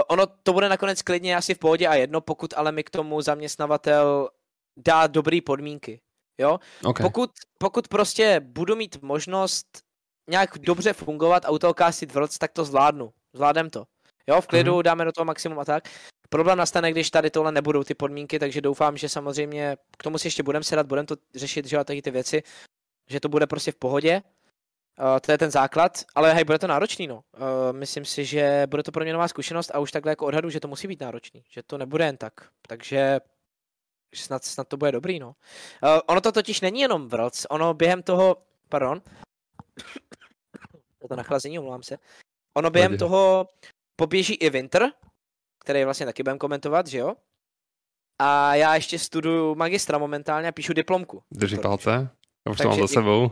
Ono to bude nakonec klidně asi v pohodě a jedno, pokud ale mi k tomu zaměstnavatel dá dobré podmínky, jo. Okay. Pokud, pokud prostě budu mít možnost nějak dobře fungovat a u toho castit vrc, tak to zvládnu. Zvládnem to. Jo, v klidu, mm-hmm. dáme do toho maximum a tak. Problém nastane, když tady tohle nebudou ty podmínky, takže doufám, že samozřejmě k tomu si ještě budeme sedat, budeme to řešit, že jo, taky ty věci, že to bude prostě v pohodě. Uh, to je ten základ, ale hej, bude to náročný, no. Uh, myslím si, že bude to pro mě nová zkušenost a už takhle jako odhadu, že to musí být náročný, že to nebude jen tak. Takže snad, snad to bude dobrý, no. Uh, ono to totiž není jenom vrlc, ono během toho, pardon, to nachlazení, omlouvám se, ono během toho poběží i Winter, který vlastně taky budeme komentovat, že jo? A já ještě studuju magistra momentálně a píšu diplomku. Drží palce. Já už to mám za sebou.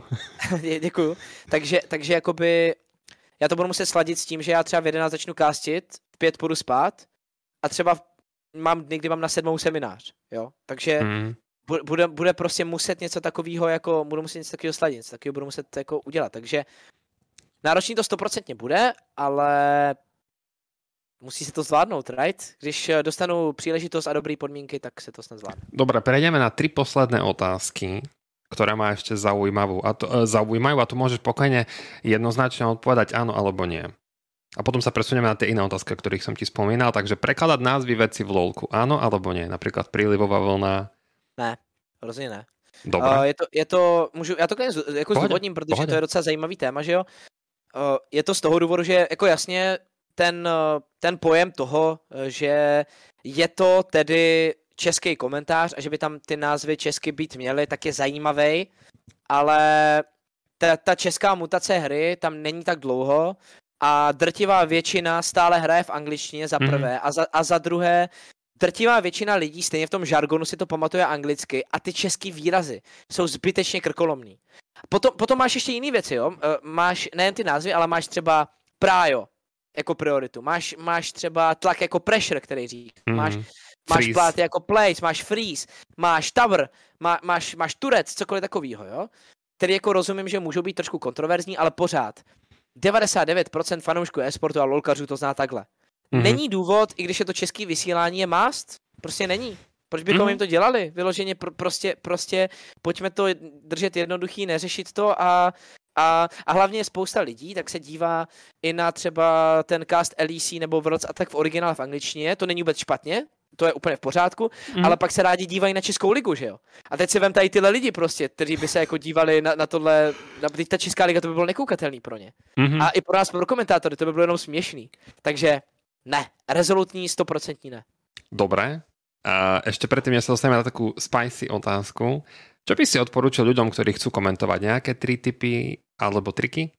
Děkuju. Takže, takže jakoby já to budu muset sladit s tím, že já třeba v 11 začnu kástit, v 5 půjdu spát a třeba mám dny, kdy mám na sedmou seminář, jo? Takže mm. bude, bude prostě muset něco takového, jako budu muset něco takového sladit, něco takového budu muset jako udělat, takže náročný to stoprocentně bude, ale Musí se to zvládnout, right? Když eh, dostanu příležitost a dobré podmínky, tak se to snad zvládne. Dobre, prejdeme na tri posledné otázky, ktoré má ešte zaujímavú. A to, e, zaujímajú a tu môžeš pokojne jednoznačne odpovedať áno alebo nie. A potom sa presunieme na tie iné otázky, o ktorých som ti spomínal. Takže prekladať názvy veci v LOLku. Áno alebo nie? Napríklad prílivová vlna. Ne, hrozně ne. Dobre. Uh, je to, je to, můžu, já to jako zdůvodním, protože pohodě. to je docela zajímavý téma, že jo? Uh, je to z toho důvodu, že jako jasně ten, eh, ten pojem toho, eh, že je to tedy český komentář a že by tam ty názvy česky být měly, tak je zajímavý, ale ta, ta česká mutace hry tam není tak dlouho a drtivá většina stále hraje v angličtině za mhm. prvé mm. a, za, a za druhé drtivá většina lidí stejně v tom žargonu si to pamatuje anglicky a ty český výrazy jsou zbytečně krkolomný. Potom, potom máš ještě jiné věci, jo? Eh, máš nejen ty názvy, ale máš třeba prájo, jako prioritu. Máš, máš třeba tlak jako pressure, který říká. Mm-hmm. Máš, máš pláty jako place, máš freeze, máš tower, má, máš, máš turec, cokoliv takového, jo? Který jako rozumím, že můžou být trošku kontroverzní, ale pořád. 99% fanoušků e-sportu a lolkařů to zná takhle. Mm-hmm. Není důvod, i když je to český vysílání, je must. Prostě není. Proč bychom mm-hmm. jim to dělali? Vyloženě pr- prostě, prostě pojďme to držet jednoduchý, neřešit to a, a, a hlavně spousta lidí tak se dívá i na třeba ten cast LEC nebo Worlds Attack v originále v angličtině, to není vůbec špatně, to je úplně v pořádku, mm. ale pak se rádi dívají na Českou ligu, že jo? A teď si vem tady tyhle lidi prostě, kteří by se jako dívali na, na tohle, na, teď ta Česká liga to by bylo nekoukatelný pro ně. Mm-hmm. A i pro nás, pro komentátory, to by bylo jenom směšný. Takže ne, rezolutní, stoprocentní ne. Dobré. A ešte predtým, než sa dostaneme na takú spicy otázku, čo by si odporúčil ľuďom, ktorí chcú komentovať? Nejaké tri typy alebo triky?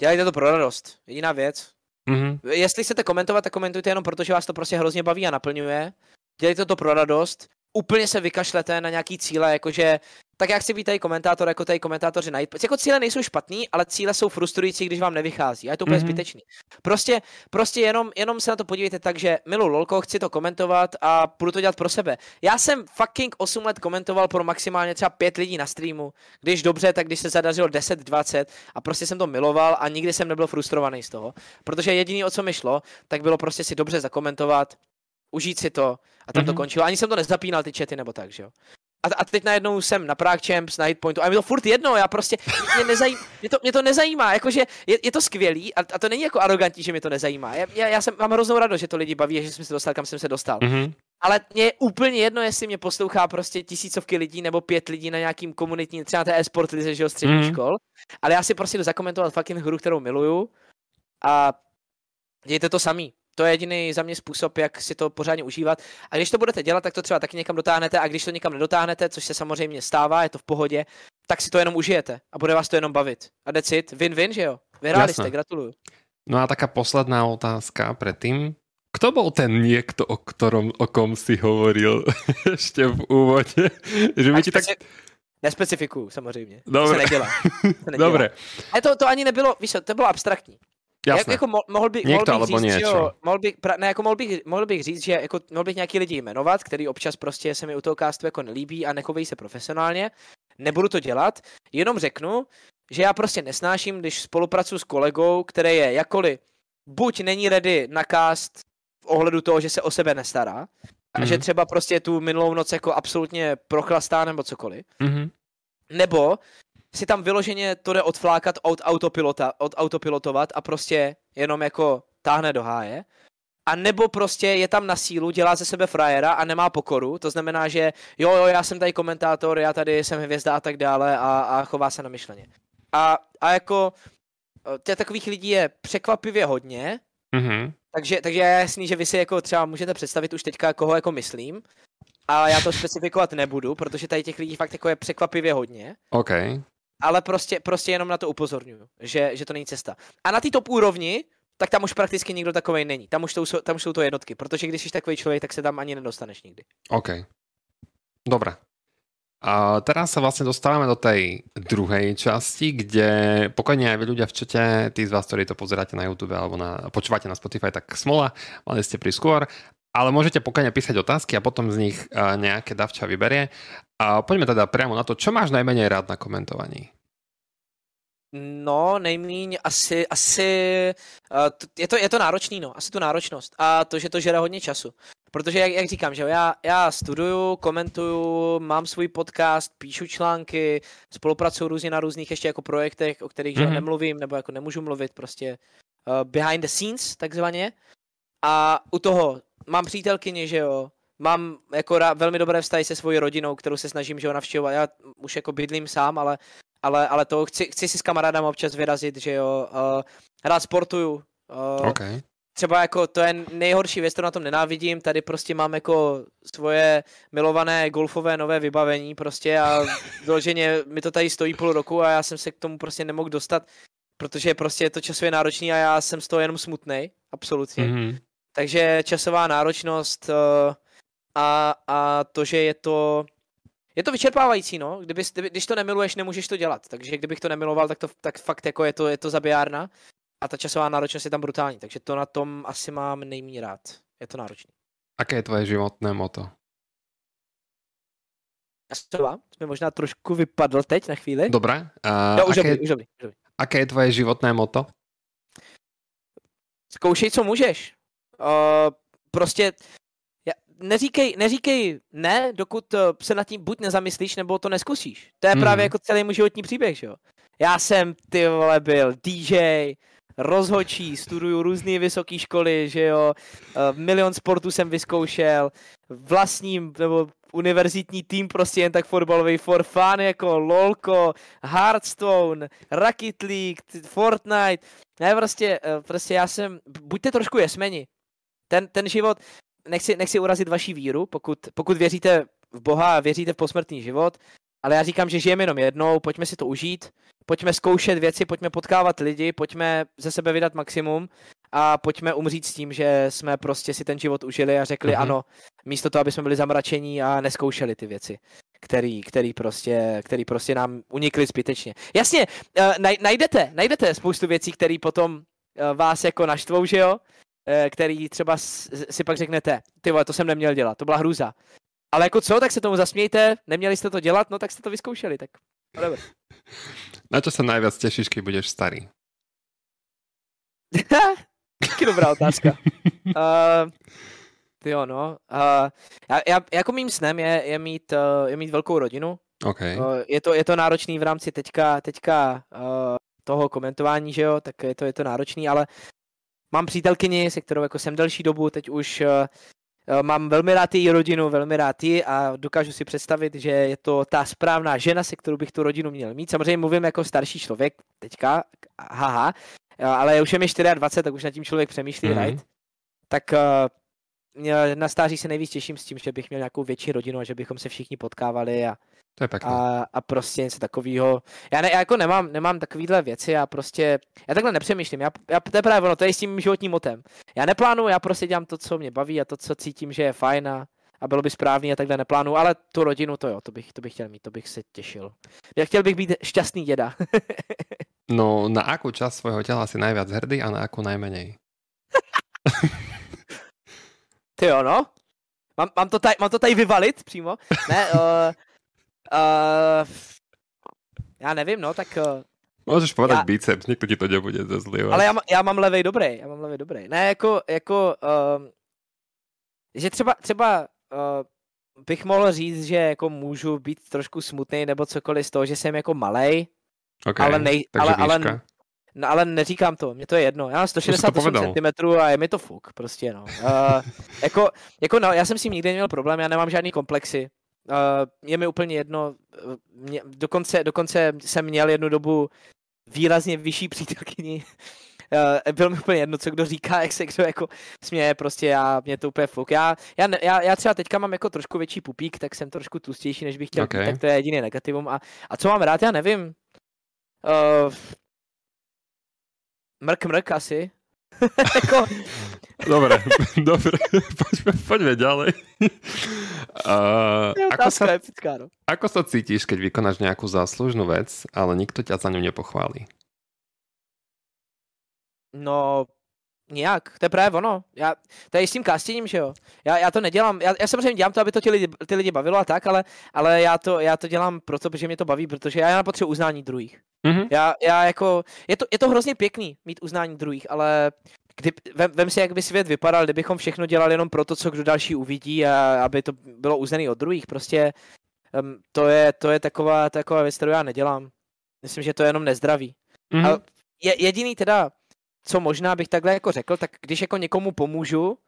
Dělejte to pro radost. Jediná věc. Mm-hmm. Jestli chcete komentovat, tak komentujte jenom proto, že vás to prostě hrozně baví a naplňuje. Dělejte to pro radost. Úplně se vykašlete na nějaký cíle, jakože tak já chci být tady komentátor, jako tady komentátoři najít. Jako cíle nejsou špatný, ale cíle jsou frustrující, když vám nevychází. A je to úplně mm-hmm. zbytečný. Prostě, prostě jenom, jenom se na to podívejte tak, že milu lolko, chci to komentovat a budu to dělat pro sebe. Já jsem fucking 8 let komentoval pro maximálně třeba 5 lidí na streamu. Když dobře, tak když se zadařilo 10, 20 a prostě jsem to miloval a nikdy jsem nebyl frustrovaný z toho. Protože jediný, o co mi šlo, tak bylo prostě si dobře zakomentovat, užít si to a tam mm-hmm. to mhm. končilo. Ani jsem to nezapínal ty chaty nebo tak, že jo a, a teď najednou jsem na Prague Champs, na Hitpointu a mi to furt jedno, já prostě, mě, nezajím, mě, to, mě to nezajímá, jakože je, je to skvělý a, a to není jako arrogantní, že mě to nezajímá. Já, já, já jsem, mám hroznou radost, že to lidi baví že jsem se dostal, kam jsem se dostal. Mm-hmm. Ale mě je úplně jedno, jestli mě poslouchá prostě tisícovky lidí nebo pět lidí na nějakým komunitní, třeba na té e-sport lize, že jo, střední mm-hmm. škol. Ale já si prostě jdu zakomentovat fucking hru, kterou miluju a dějte to samý to je jediný za mě způsob, jak si to pořádně užívat. A když to budete dělat, tak to třeba taky někam dotáhnete a když to někam nedotáhnete, což se samozřejmě stává, je to v pohodě, tak si to jenom užijete a bude vás to jenom bavit. A decit, win-win, že jo? Vyhráli Jasne. jste, gratuluju. No a taká posledná otázka predtým. Kto bol ten niekto, o, ktorom, o kom si hovoril ešte v úvode? Že by ti tak... Nespecifikuju, samozřejmě. Dobre. To se nedělá. To nedělá. Dobre. A to, to ani nebylo, víš to bylo abstraktní. Jasné. Jak, jako mohl, by, Někdo, mohl bych říct, že jo, mohl bych, pra, ne, jako mohl bych, mohl bych říct, že jako, mohl bych nějaký lidi jmenovat, který občas prostě se mi u toho castu jako nelíbí a nechovají se profesionálně. Nebudu to dělat, jenom řeknu, že já prostě nesnáším, když spolupracuji s kolegou, který je jakoli buď není ready na cast v ohledu toho, že se o sebe nestará, a mm-hmm. že mhm. třeba prostě tu minulou noc jako absolutně prochlastá nebo cokoliv, mm-hmm. nebo si tam vyloženě to jde odflákat od autopilota, od autopilotovat a prostě jenom jako táhne do háje. A nebo prostě je tam na sílu, dělá ze sebe frajera a nemá pokoru, to znamená, že jo, jo, já jsem tady komentátor, já tady jsem hvězda a tak dále a, a chová se na myšleně. A, a jako těch takových lidí je překvapivě hodně, mm-hmm. takže, takže je jasný, že vy si jako třeba můžete představit už teďka, koho jako myslím, ale já to specifikovat nebudu, protože tady těch lidí fakt jako je překvapivě hodně. Okay ale prostě, prostě jenom na to upozorňuju, že, že to není cesta. A na té top úrovni, tak tam už prakticky nikdo takový není. Tam už, to, tam už jsou to jednotky, protože když jsi takový člověk, tak se tam ani nedostaneš nikdy. OK. Dobre. A teraz sa vlastne dostávame do tej druhej časti, kde pokojne aj vy ľudia v čete, tí z vás, ktorí to pozeráte na YouTube alebo na, počúvate na Spotify, tak smola, mali ste skôr. Ale môžete pokojne písať otázky a potom z nich nejaké davča vyberie. A poďme teda priamo na to, čo máš najmenej rád na komentovaní? No, nejmíň asi, asi uh, je, to, je to náročný, no, asi tu náročnost a to, že to žere hodně času. Protože, jak, jak říkám, že já, já studuju, komentuju, mám svůj podcast, píšu články, spolupracuju různě na různých ještě jako projektech, o kterých mm-hmm. že nemluvím, nebo jako nemůžu mluvit, prostě uh, behind the scenes, takzvaně. A u toho mám přítelkyni, že jo, mám jako rá, velmi dobré vztahy se svojí rodinou, kterou se snažím, že ho navštěvovat. Já už jako bydlím sám, ale, ale, ale to chci, chci si s kamarádem občas vyrazit, že jo, uh, rád sportuju. Uh, okay. Třeba jako to je nejhorší věc, to na tom nenávidím, tady prostě mám jako svoje milované golfové nové vybavení prostě a doloženě mi to tady stojí půl roku a já jsem se k tomu prostě nemohl dostat, protože prostě je to časově náročný a já jsem z toho jenom smutný, absolutně. Mm-hmm. Takže časová náročnost uh, a, a to, že je to je to vyčerpávající, no. Kdyby, když to nemiluješ, nemůžeš to dělat. Takže kdybych to nemiloval, tak to tak fakt jako je to, je to zabijárna. A ta časová náročnost je tam brutální. Takže to na tom asi mám nejméně rád. Je to náročné. Aké je tvoje životné moto? Třeba, jsme možná trošku vypadl teď na chvíli. Dobré. Uh, no, už aké, dobrý, už dobrý, už dobrý. Aké je tvoje životné moto? Zkoušej, co můžeš. Uh, prostě neříkej, neříkej ne, dokud se nad tím buď nezamyslíš, nebo to neskusíš. To je mm. právě jako celý můj životní příběh, že jo. Já jsem, ty vole, byl DJ, rozhočí, studuju různé vysoké školy, že jo, uh, milion sportů jsem vyzkoušel, vlastním, nebo univerzitní tým prostě jen tak fotbalový for fun, jako LOLko, Hearthstone, Rocket League, Fortnite, ne, prostě, prostě já jsem, buďte trošku jesmeni, ten, ten život, nechci, nechci urazit vaši víru, pokud, pokud věříte v Boha a věříte v posmrtný život, ale já říkám, že žijeme jenom jednou, pojďme si to užít, pojďme zkoušet věci, pojďme potkávat lidi, pojďme ze sebe vydat maximum a pojďme umřít s tím, že jsme prostě si ten život užili a řekli mm-hmm. ano, místo toho, aby jsme byli zamračení a neskoušeli ty věci, který, který, prostě, který prostě nám unikly zbytečně. Jasně, uh, najdete, najdete spoustu věcí, které potom uh, vás jako naštvou, že jo? Uh, který třeba si pak řeknete, ty vole, to jsem neměl dělat, to byla hrůza. Ale jako co, tak se tomu zasmějte, neměli jste to dělat, no tak jste to vyzkoušeli, tak whatever. Na čo sa najviac tešíš, keď budeš starý? Taky dobrá otázka. uh, jo, no. Uh, já, já, jako mým snem je, je, mít, uh, je mít velkou rodinu. Okay. Uh, je, to, je to náročný v rámci teďka, teďka uh, toho komentování, že jo, tak je to, je to náročný, ale mám přítelkyni, se kterou jako jsem delší dobu, teď už uh, mám velmi rád její rodinu, velmi rád ji a dokážu si představit, že je to ta správná žena, se kterou bych tu rodinu měl mít. Samozřejmě mluvím jako starší člověk teďka, haha, eh, ale už je mi 24, tak už nad tím člověk přemýšlí, mm-hmm. right? Tak uh, na stáří se nejvíc těším s tím, že bych měl nějakou větší rodinu a že bychom se všichni potkávali a to je pěkné. A, a prostě něco takového. Já, ne, já jako nemám, nemám takovýhle věci, já prostě, já takhle nepřemýšlím, já, já, to je právě ono, to je s tím životním motem. Já neplánuju, já prostě dělám to, co mě baví a to, co cítím, že je fajn a, a bylo by správný a takhle neplánuju, ale tu rodinu to jo, to bych, to bych chtěl mít, to bych se těšil. Já chtěl bych být šťastný děda. no, na jakou část svého těla si nejvíc hrdý a na jakou nejméně? Ty jo, no. Mám, mám, to tady, mám to tady vyvalit přímo? Ne, uh, Uh, já nevím, no, tak... Uh, Můžeš povedat já... biceps, někdo ti to nebude zazlivať. Ale já, já mám levej dobrý, já mám levej dobrý. Ne, jako, jako, uh, že třeba, třeba uh, bych mohl říct, že jako můžu být trošku smutný nebo cokoliv z toho, že jsem jako malej, okay, ale, nej, ale, ale, no, ale neříkám to, mě to je jedno. Já mám 168 cm a je mi to fuk, prostě no. Uh, jako, jako no, já jsem s tím nikdy neměl problém, já nemám žádný komplexy. Uh, je mi úplně jedno, mě, dokonce, dokonce jsem měl jednu dobu výrazně vyšší přítelkyni. Uh, bylo mi úplně jedno, co kdo říká, jak se kdo jako směje, prostě já, mě to úplně fuk. Já, já, já, já třeba teďka mám jako trošku větší pupík, tak jsem trošku tlustější, než bych chtěl, okay. tak to je jediný negativum. A, a co mám rád, já nevím. Uh, mrk mrk asi. jako, Dobre, dobre, poďme, poďme ďalej. Uh, ako, sa, no. ako sa cítiš, keď vykonáš nejakú záslužnú vec, ale nikto ťa za ňu nepochválí? No, Nějak, to je právě ono. Já, to je s tím castingem, že jo. Já, já to nedělám, já, já samozřejmě dělám to, aby to ty lidi, ty lidi bavilo a tak, ale, ale já, to, já to dělám proto, protože mě to baví, protože já, já potřebuji uznání druhých. Mm-hmm. Já, já jako, je to, je to hrozně pěkný mít uznání druhých, ale kdy, vem, vem si, jak by svět vypadal, kdybychom všechno dělali jenom proto, co kdo další uvidí a aby to bylo uznaný od druhých. Prostě um, to, je, to je taková, taková věc, kterou já nedělám. Myslím, že to je jenom nezdravý. Mm-hmm. A je, jediný teda, co možná bych takhle jako řekl, tak když jako někomu pomůžu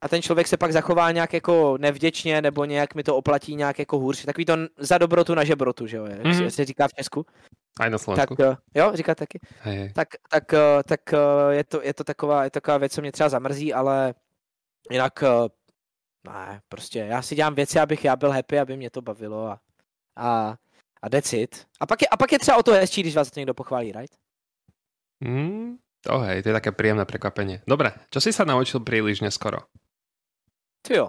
a ten člověk se pak zachová nějak jako nevděčně nebo nějak mi to oplatí nějak jako hůř, takový to za dobrotu na žebrotu, že jo, mm-hmm. se říká v Česku. A na Slovensku. Tak, eh, jo, říká taky. Hej, hej. Tak, tak, eh, tak eh, je, to, je, to taková, je to taková věc, co mě třeba zamrzí, ale jinak ne, prostě já si dělám věci, abych já byl happy, aby mě to bavilo a, a, a decit. A pak, je, a pak je třeba o to hezčí, když vás to někdo pochválí, right? Mm, to hej, to je také príjemné prekvapenie. Dobre, čo si sa naučil príliš neskoro? Ty jo.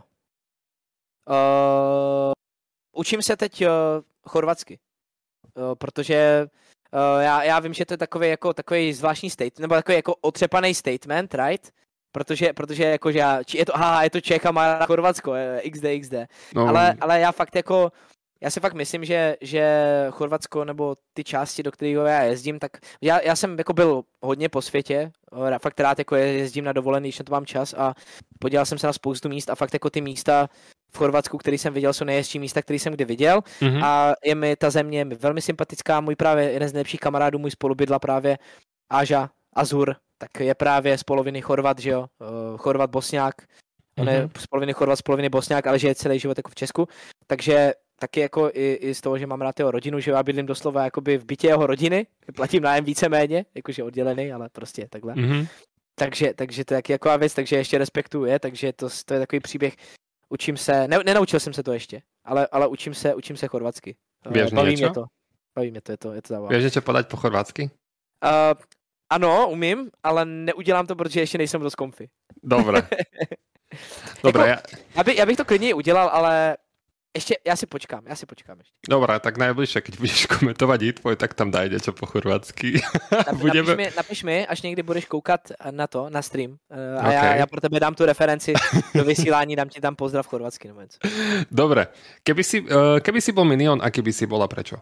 Uh, učím se teď uh, chorvatsky. Eh, protože uh, já, já vím, že to je takový jako takový zvláštní statement, nebo takový jako otřepaný statement, right? Protože, protože jako, že já, je to, aha, je to Čech a má Chorvatsko, XD, XD. No. Ale, ale já fakt jako, já si fakt myslím, že, že Chorvatsko nebo ty části, do kterých já jezdím, tak já, já jsem jako byl hodně po světě, fakt rád jako jezdím na dovolený, když na to mám čas a podíval jsem se na spoustu míst a fakt jako ty místa v Chorvatsku, který jsem viděl, jsou nejhezčí místa, který jsem kdy viděl. Mm-hmm. a je mi ta země velmi sympatická, můj právě jeden z nejlepších kamarádů, můj spolubydla právě Aža, Azur, tak je právě z poloviny Chorvat, že jo, uh, Chorvat, Bosňák, on je mm-hmm. z poloviny Chorvat, z poloviny Bosňák, ale žije celý život jako v Česku, takže taky jako i, i z toho, že mám rád jeho rodinu, že já bydlím doslova jakoby v bytě jeho rodiny, platím nájem víceméně, jakože oddělený, ale prostě takhle. Mm-hmm. Takže, takže to je taky jako věc, takže ještě respektuju je, takže to, to je takový příběh, učím se, ne, nenaučil jsem se to ještě, ale, ale učím se, učím se chorvatsky. Běž Baví něco? mě to. Baví mě to, je to, je to zábavné. Běž něco podať po chorvatsky? Uh, ano, umím, ale neudělám to, protože ještě nejsem dost komfy. Dobre. Dobre, jako, já... Já, by, já bych to klidně udělal, ale ještě, já si počkám, já si počkám ještě. Dobré, tak najbližšie, keď budeš komentovat Eatboy, tak tam daj něco po chorvatsky. Nap, Budeme... napiš, mi, napiš mi, až někdy budeš koukat na to, na stream. Uh, a okay. já, já pro tebe dám tu referenci do vysílání, dám ti tam pozdrav chorvatsky. Nebo něco. Dobre, keby si, uh, keby si bol minion a keby si bola, prečo?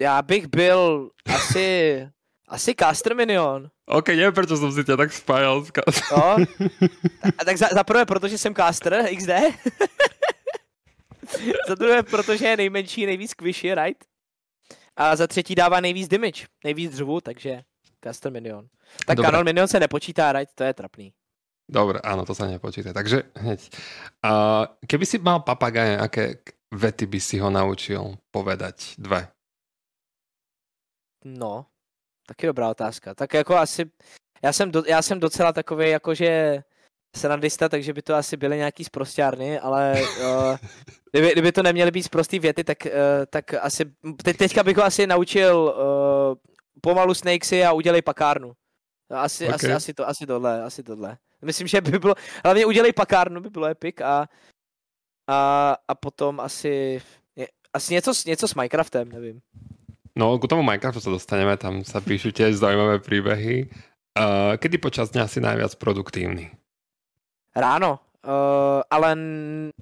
Já bych byl asi asi Caster Minion. OK, nevím, proč jsem si tě tak spájal s Caster. No, a tak za, za prvé, protože jsem Caster XD. za druhé, protože je nejmenší, nejvíc squishy, right? A za třetí dává nejvíc damage, nejvíc dřevu, takže Caster Minion. Tak Dobre. Canon Minion se nepočítá, right? To je trapný. Dobre, áno, to sa nepočíta. Takže hneď. Uh, keby si mal papagaje, aké vety by si ho naučil povedať? Dve. No, Taky dobrá otázka. Tak jako asi, já jsem, do, já jsem docela takový jakože srandista, takže by to asi byly nějaký sprostárny, ale uh, kdyby, kdyby to neměly být sprostý věty, tak, uh, tak asi, te, teďka bych ho asi naučil uh, pomalu snakesy a udělej pakárnu. Asi, okay. asi, asi, to, asi tohle, asi tohle. Myslím, že by bylo, hlavně udělej pakárnu by bylo epic a, a, a potom asi, asi něco, něco s Minecraftem, nevím. No, k tomu Minecraftu sa dostaneme, tam sa píšu tiež zaujímavé príbehy. Uh, kedy počas dňa si najviac produktívny? Ráno, uh, ale,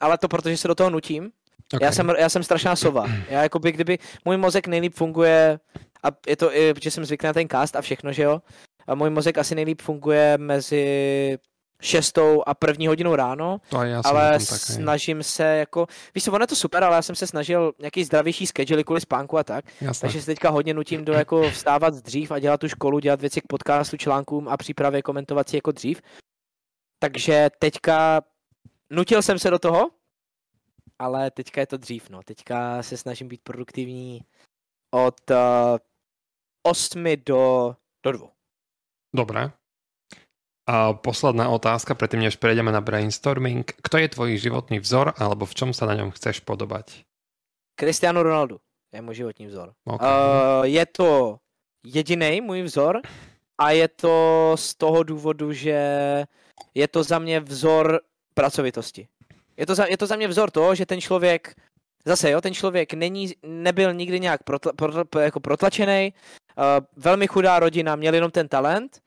ale to protože se do toho nutím. Okay. Já, jsem, já jsem strašná sova. Já jako by, kdyby můj mozek nejlíp funguje, a je to i, protože jsem zvyklý na ten cast a všechno, že jo, a můj mozek asi nejlíp funguje mezi šestou a první hodinou ráno, to já ale snažím se jako, víš co, ono je to super, ale já jsem se snažil nějaký zdravější schedule kvůli spánku a tak, Jasne. takže se teďka hodně nutím do jako vstávat dřív a dělat tu školu, dělat věci k podcastu, článkům a přípravě komentovací jako dřív. Takže teďka nutil jsem se do toho, ale teďka je to dřív, no. Teďka se snažím být produktivní od uh, eh, 8 do, do 2. Dobré. A posledná otázka, predtým než prejdeme na brainstorming. Kto je tvoj životný vzor, alebo v čom sa na ňom chceš podobať? Cristiano Ronaldo je můj životní vzor. Okay. Uh, je to jediný můj vzor a je to z toho důvodu, že je to za mě vzor pracovitosti. Je to za, je to za mě vzor toho, že ten člověk, zase jo, ten člověk není, nebyl nikdy nějak protla, protla, jako protlačený, uh, velmi chudá rodina, měl jenom ten talent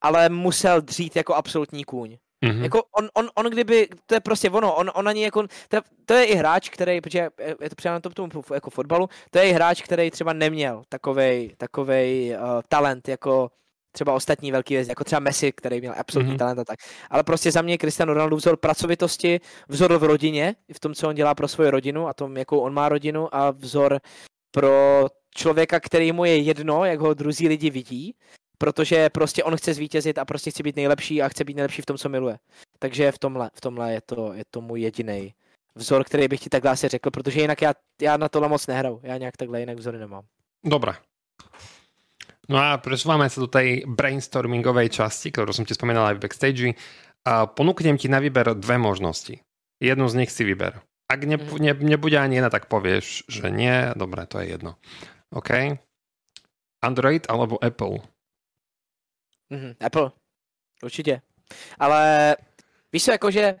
ale musel dřít jako absolutní kůň. Mm-hmm. Jako on, on, on, kdyby, to je prostě ono, on, on ani jako, to, je, to je i hráč, který, protože je to přijde na tomu jako fotbalu, to je i hráč, který třeba neměl takovej, takovej uh, talent, jako třeba ostatní velký věci, jako třeba Messi, který měl absolutní mm-hmm. talent a tak. Ale prostě za mě Cristiano Ronaldo vzor pracovitosti, vzor v rodině, v tom, co on dělá pro svoji rodinu a tom, jakou on má rodinu a vzor pro člověka, který mu je jedno, jak ho druzí lidi vidí protože prostě on chce zvítězit a prostě chce být nejlepší a chce být nejlepší v tom, co miluje. Takže v tomhle, v tomhle je, to, je to můj jediný vzor, který bych ti takhle asi řekl, protože jinak já, já na tohle moc nehraju. Já nějak takhle jinak vzory nemám. Dobré. No a presúvame sa do tej brainstormingovej časti, ktorú som ti spomínal aj v backstage. A ponúknem ti na výber dve možnosti. Jednu z nich si vyber. Ak ne, mm. ne, nebude ani jedna, tak povieš, že nie. Dobre, to je jedno. OK. Android alebo Apple? Mm-hmm. Apple. Určitě. Ale víš co, jakože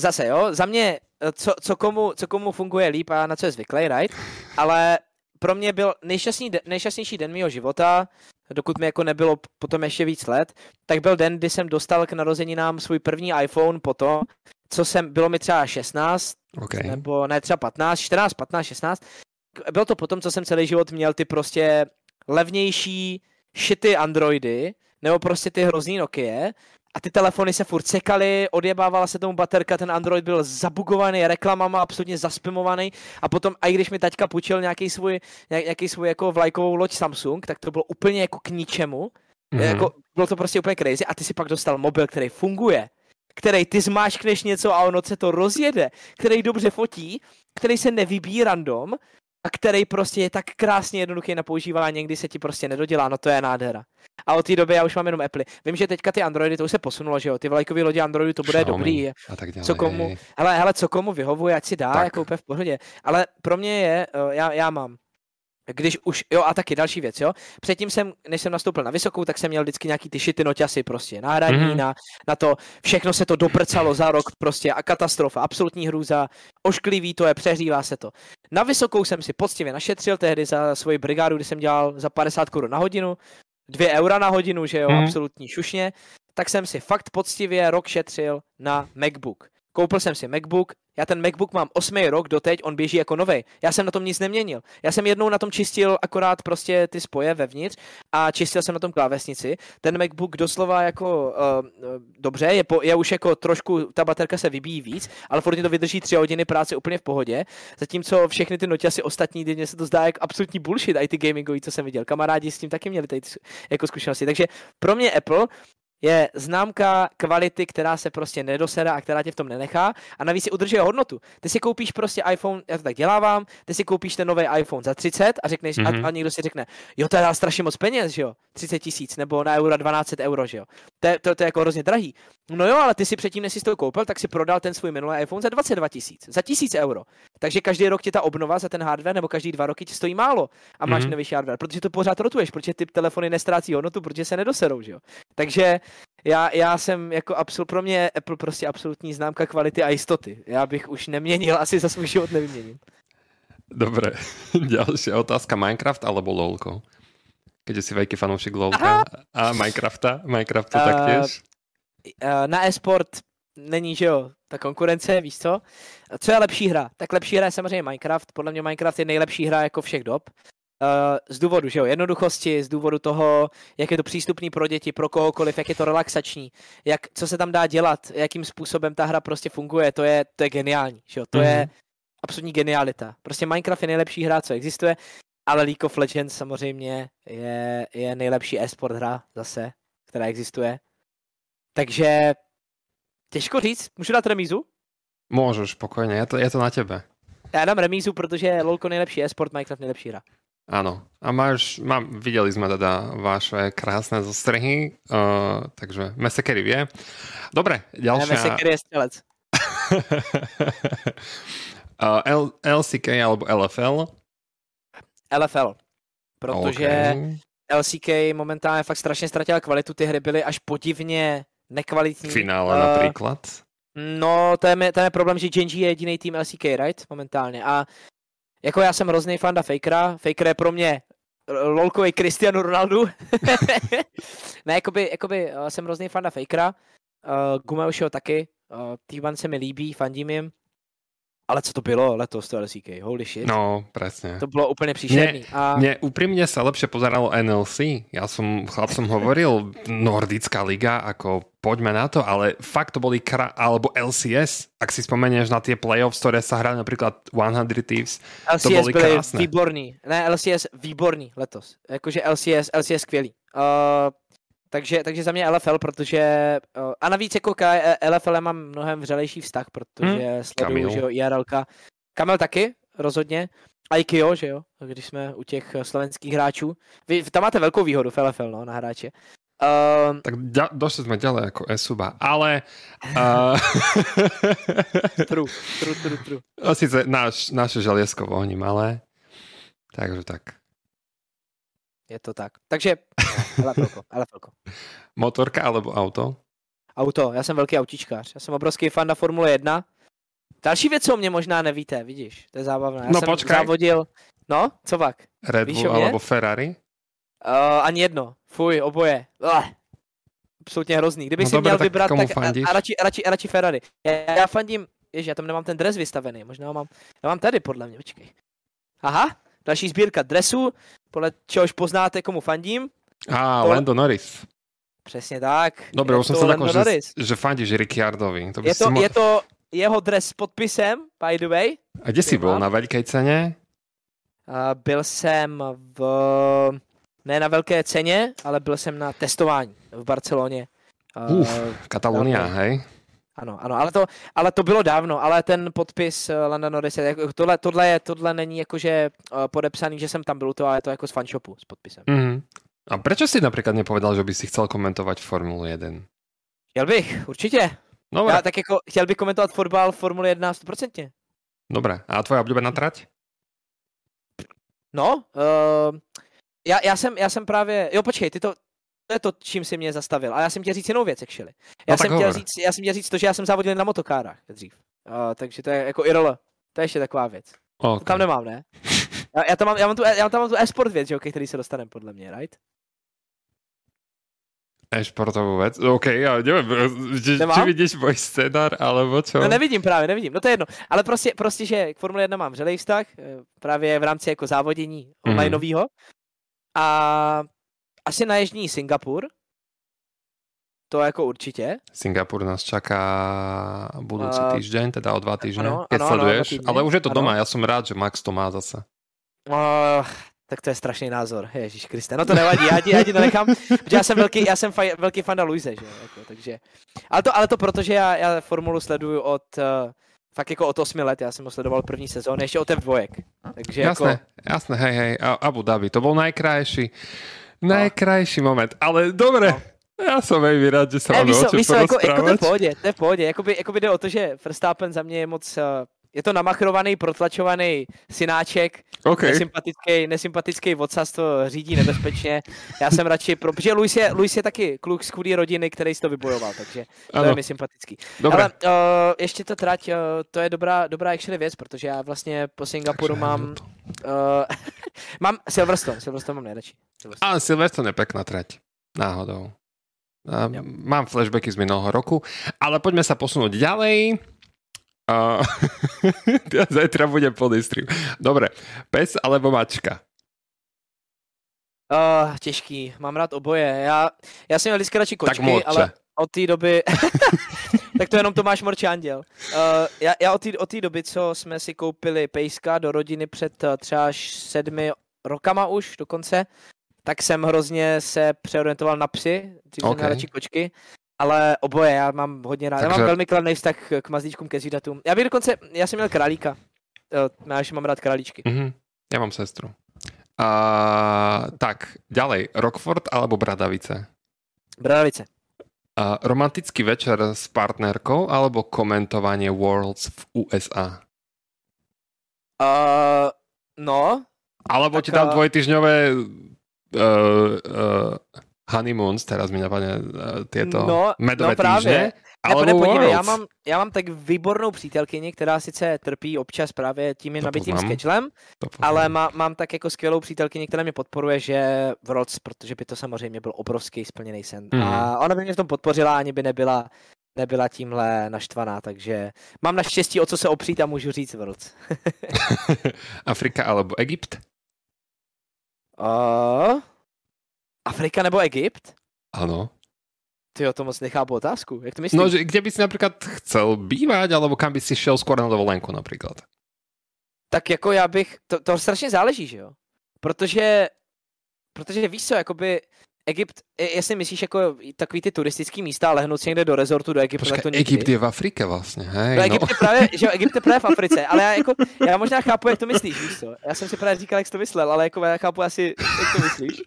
zase jo, za mě, co, co, komu, co komu funguje líp a na co je zvyklý, right? Ale pro mě byl nejšťastný, nejšťastnější den mého života, dokud mi jako nebylo potom ještě víc let, tak byl den, kdy jsem dostal k narozeninám svůj první iPhone po to, co jsem, bylo mi třeba 16, okay. nebo ne třeba 15, 14, 15, 16. Bylo to potom, co jsem celý život měl ty prostě levnější šity Androidy, nebo prostě ty hrozný Nokia a ty telefony se furt sekaly, odjebávala se tomu baterka, ten Android byl zabugovaný reklamama, absolutně zaspimovaný a potom, a i když mi taťka půjčil nějaký svůj, nějaký svůj jako vlajkovou loď Samsung, tak to bylo úplně jako k ničemu. Mm-hmm. Jako, bylo to prostě úplně crazy a ty si pak dostal mobil, který funguje, který ty zmáčkneš něco a ono se to rozjede, který dobře fotí, který se nevybíjí random a který prostě je tak krásně jednoduchý na používání, někdy se ti prostě nedodělá, no to je nádhera. A od té doby já už mám jenom Apple. Vím, že teďka ty Androidy, to už se posunulo, že jo, ty vlajkové lodi Androidu, to bude Xiaomi dobrý. A tak Co komu, hele, hele, co komu vyhovuje, ať si dá, tak. jako úplně v pohodě. Ale pro mě je, eh, já, já mám když už, jo a taky další věc, jo. Předtím jsem, než jsem nastoupil na vysokou, tak jsem měl vždycky nějaký ty šity noťasy prostě, náhradní mm-hmm. na, na to, všechno se to doprcalo za rok prostě a katastrofa, absolutní hrůza, ošklivý to je, přehřívá se to. Na vysokou jsem si poctivě našetřil tehdy za svoji brigádu, kdy jsem dělal za 50 korun na hodinu, 2 eura na hodinu, že jo, mm-hmm. absolutní šušně, tak jsem si fakt poctivě rok šetřil na MacBook. Koupil jsem si MacBook, já ten MacBook mám 8 rok doteď, on běží jako nový. Já jsem na tom nic neměnil. Já jsem jednou na tom čistil akorát prostě ty spoje vevnitř a čistil jsem na tom klávesnici. Ten MacBook doslova jako uh, dobře, je, po, je už jako trošku, ta baterka se vybíjí víc, ale furt to vydrží 3 hodiny práce úplně v pohodě. Zatímco všechny ty noťasy ostatní, mě se to zdá jako absolutní bullshit, i ty gamingový, co jsem viděl. Kamarádi s tím taky měli tady jako zkušenosti. Takže pro mě Apple je známka kvality, která se prostě nedosede a která tě v tom nenechá a navíc si udržuje hodnotu. Ty si koupíš prostě iPhone, já to tak dělávám, ty si koupíš ten nový iPhone za 30 a řekneš, mm-hmm. a, mhm. a někdo si řekne, jo, to je strašně moc peněz, že jo, 30 tisíc nebo na euro 12 euro, že jo. To, je, to, to je jako hrozně drahý. No jo, ale ty si předtím, než jsi to koupil, tak si prodal ten svůj minulý iPhone za 22 tisíc, za 1000 euro. Takže každý rok ti ta obnova za ten hardware nebo každý dva roky ti stojí málo a máš mm-hmm. nejvyšší hardware, protože to pořád rotuješ, protože ty telefony nestrácí hodnotu, protože se nedoserou, že jo. Takže já, já jsem jako absolut, pro mě Apple prostě absolutní známka kvality a jistoty. Já bych už neměnil, asi za svůj život nevyměnil. Dobre, ďalšia otázka. Minecraft alebo LOLko? Keď si veľký fanúšik LOLka a Minecrafta, Minecrafta uh, taktiež? Uh, na e-sport není, že jo, ta konkurence, víš co? Co je lepší hra? Tak lepší hra je samozřejmě Minecraft. Podle mě Minecraft je nejlepší hra jako všech dob. Uh, z důvodu, že jo, jednoduchosti, z důvodu toho, jak je to přístupný pro děti, pro kohokoliv, jak je to relaxační, jak, co se tam dá dělat, jakým způsobem ta hra prostě funguje, to je, to je geniální, že jo, to mm-hmm. je mhm. absolutní genialita. Prostě Minecraft je nejlepší hra, co existuje, ale League of Legends samozřejmě je, je nejlepší e-sport hra zase, která existuje. Takže těžko říct, můžu dát remízu? Můžeš, spokojně, je to, je to na tebe. Já dám remízu, protože LoLko nejlepší e-sport, Minecraft nejlepší hra. Áno. A máš, má, videli sme teda vaše krásne zostrehy, uh, takže Mesekery vie. Dobre, ďalšia... Ja, Mesekery je strelec. uh, L, LCK alebo LFL? LFL. Protože okay. LCK momentálně fakt strašně ztratila kvalitu, ty hry byly až podivně nekvalitní. Finále uh, například? No, to je, to je problém, že Genji je jediný tým LCK, right? Momentálně. A jako já jsem hrozný fanda Fakera. Faker je pro mě lolkový Cristiano Ronaldo. ne, jakoby, jakoby uh, jsem hrozný fanda Fakera. Uh, Gumeušiho taky. Uh, Týban se mi líbí, fandím jim. Ale co to bylo letos, to LCK? Holy shit. No, presne. To bylo úplně příšerný. Mne, a... mne úprimne sa lepšie pozeralo NLC. Ja som chlapcom hovoril, Nordická liga, ako poďme na to, ale fakt to boli, kra... alebo LCS, ak si spomenieš na tie playoffs, ktoré sa hrali napríklad 100 Thieves, LCS to boli byli krásne. výborný. Ne, LCS výborný letos. Jakože LCS, LCS skvělý. Uh, takže, takže za mě LFL, protože uh, a navíc jako k LFL mám mnohem vřelejší vztah, protože hmm. sleduju, že jo, IRLka. Kamil taky, rozhodně. A i Kyo, že jo, když jsme u těch slovenských hráčů. Vy tam máte velkou výhodu v LFL, no, na hráče. Uh, tak ďa, došli sme ďalej ako Esuba, ale... Uh, true, true, true, true. Sice náš, naše želiesko vohní malé, takže tak. Je to tak. Takže LFLko, LFLko. Motorka alebo auto? Auto, já jsem velký autičkář. Já jsem obrovský fan na Formule 1. Další věc, co o mě možná nevíte, vidíš, to je zábavné. Já no jsem počkej. závodil, no, co pak? Red Bull alebo Ferrari? Uh, ani jedno. Fuj, oboje. Uh. absolutně hrozný. Kdybych No si dobré, měl tak vybrat, tak a, a, radši, a, radši, a radši Ferrari. Já, já fandím, ježi, já tam nemám ten dres vystavený, možná ho mám, já mám tady podle mě, počkej. Aha, další sbírka dresů, podle čehož poznáte, komu fandím. To- Lando Norris. Přesně tak. Dobre, Je už som to sa Lando tako, že, že fandíš Ricciardovi. To Je to, mo- je to jeho dres s podpisem, by the way. A kde si to bol? mám. Na veľkej cene? A byl jsem v, ne na velké ceně, ale byl jsem na testování v Barceloně. A, Uf, Katalónia, Dobre. hej? Ano, ano, ale to, ale to bylo dávno, ale ten podpis eh, Landa Norris, jako- tohle, tohle, je, tohle není jakože eh, podepsaný, že jsem tam byl toho, ale je to jako z fanshopu s podpisem. Mhm. A prečo si napríklad nepovedal, že by si chcel komentovať Formulu 1? Chtěl bych, určitě. Dobre, Já tak jako, chtěl bych komentovat fotbal Formule 1 100%. dobre. A tvoja obľúbená trať? No, uh, já, já, jsem, já jsem právě, jo počkej, ty to, to je to, čím si mě zastavil. A já jsem chtěl říct jinou věc, actually. Já, No jsem chtěl hovor. říct, já jsem chtěl říct to, že já jsem závodil na motokárách dřív. Uh, takže to je jako IRL. To je ještě taková věc. To Okay. tam nemám, ne? Já, já, tam mám, já, mám tu, já tam mám tu e-sport věc, že ke který se dostaneme podle mě, right? E-športovú vec? OK, ja neviem, či, či Nemám? vidíš môj scenár, alebo čo? No nevidím právě, nevidím, no to je jedno. Ale prostě, prostě že k Formule 1 mám vřelej vztah, eh, právě v rámci jako závodění Mhm. online novýho. A asi na Jižní Singapur, to jako určitě. Singapur nás čaká budúci A- týždeň, teda o dva Ano, keď ano, ano, sleduješ. týdny. ale už je to Ano. doma, ja som rád, že Max to má zase. Uh, tak to je strašný názor, Ježíš Kriste. No to nevadí, já ti, já ti to nechám, protože já jsem velký, já jsem faj, velký fan Luise, že jako, takže. Ale to, ale to proto, že já, já formulu sleduju od, uh, fakt jako od 8 let, já jsem ho sledoval první sezóny, ještě od F2, takže Jasné, jako, jasné, hej, hej, A- Abu Dhabi, to bol najkrajší, najkrajší moment, ale dobre, No. ja som veľmi rád, že sa ne, máme o co, jako, jako to je v pohodě, to je v pohodě, jakoby, jakoby jde o to, že Verstappen za mě je moc, uh, je to namachrovaný, protlačovaný synáček, OK, nesympatický, nesympatický vocas to řídí nebezpečně. Já jsem radši pro, protože Luis je, Luis je taky kluk z chudé rodiny, který si to vybojoval, takže to je áno, mi sympatický. dobre. Ale uh, ještě ta trať, uh, to je dobrá, dobrá actually věc, protože já vlastně po Singapuru Takže mám, uh, mám Silverstone, Silverstone mám nejradši. Silverstone. A Silverstone je pekná trať, náhodou. Jo. mám flashbacky z minulého roku, ale poďme sa posunúť ďalej. A... ja zajtra budem plný stream. Dobre, pes alebo mačka? Uh, těžký, mám rád oboje. Já, já jsem měl vždycky radši Tak kočky, morče. ale od té doby... tak to jenom Tomáš Morče Anděl. Uh, já, já od té doby, co jsme si koupili pejska do rodiny před uh, třeba až sedmi rokama už dokonce, tak jsem hrozně se přeorientoval na psy, dřív jsem Ok. měl radši kočky, ale oboje, já mám hodně rád. Já Takže- mám velmi kladný vztah k mazlíčkům, ke zvířatům. Já bych dokonce, já jsem měl králíka. Já ještě mám rád králíčky. Mhm. Ja mám sestru. A, tak, ďalej. Rockford alebo Bradavice? Bradavice. A, romantický večer s partnerkou alebo komentovanie Worlds v USA? Uh, no, Alebo Tak, ti dám a- dvojtyžňové uh, uh, honeymoons, teraz mi napadne uh, tieto No, medové no právě. týždne. Alebo ne, podívej, já mám, já mám tak výbornou přítelkyni, která sice trpí občas právě tím nabitým skečlem, ale má, mám tak jako skvělou přítelkyni, která mě podporuje, že v Roc, protože by to samozřejmě byl obrovský splněný sen. Mhm. A ona by mě v tom podpořila, ani by nebyla, nebyla tímhle naštvaná, takže mám naštěstí o co se opřít a můžu říct v Roc. Afrika alebo Egypt? Uh, Afrika nebo Egypt? Áno. Ty to moc nechápu otázku. Jak to myslíš? No, že kde by si napríklad chcel bývať, alebo kam by si šiel skôr na dovolenku napríklad? Tak jako já bych, to, to strašně záleží, že jo? Protože, protože víš co, jakoby Egypt, je- jestli myslíš jako takový ty turistický místa a lehnout si někde do rezortu do Egypta, tak to nikdy. Egypt je v Afrike vlastne, hej? No, no. Egypt je právě, že jo, Egypt je právě v Africe, ale já jako, já možná chápu, jak to myslíš, víš co? Já jsem si právě říkal, jak jsi to myslel, ale jako já chápu asi, jak to myslíš.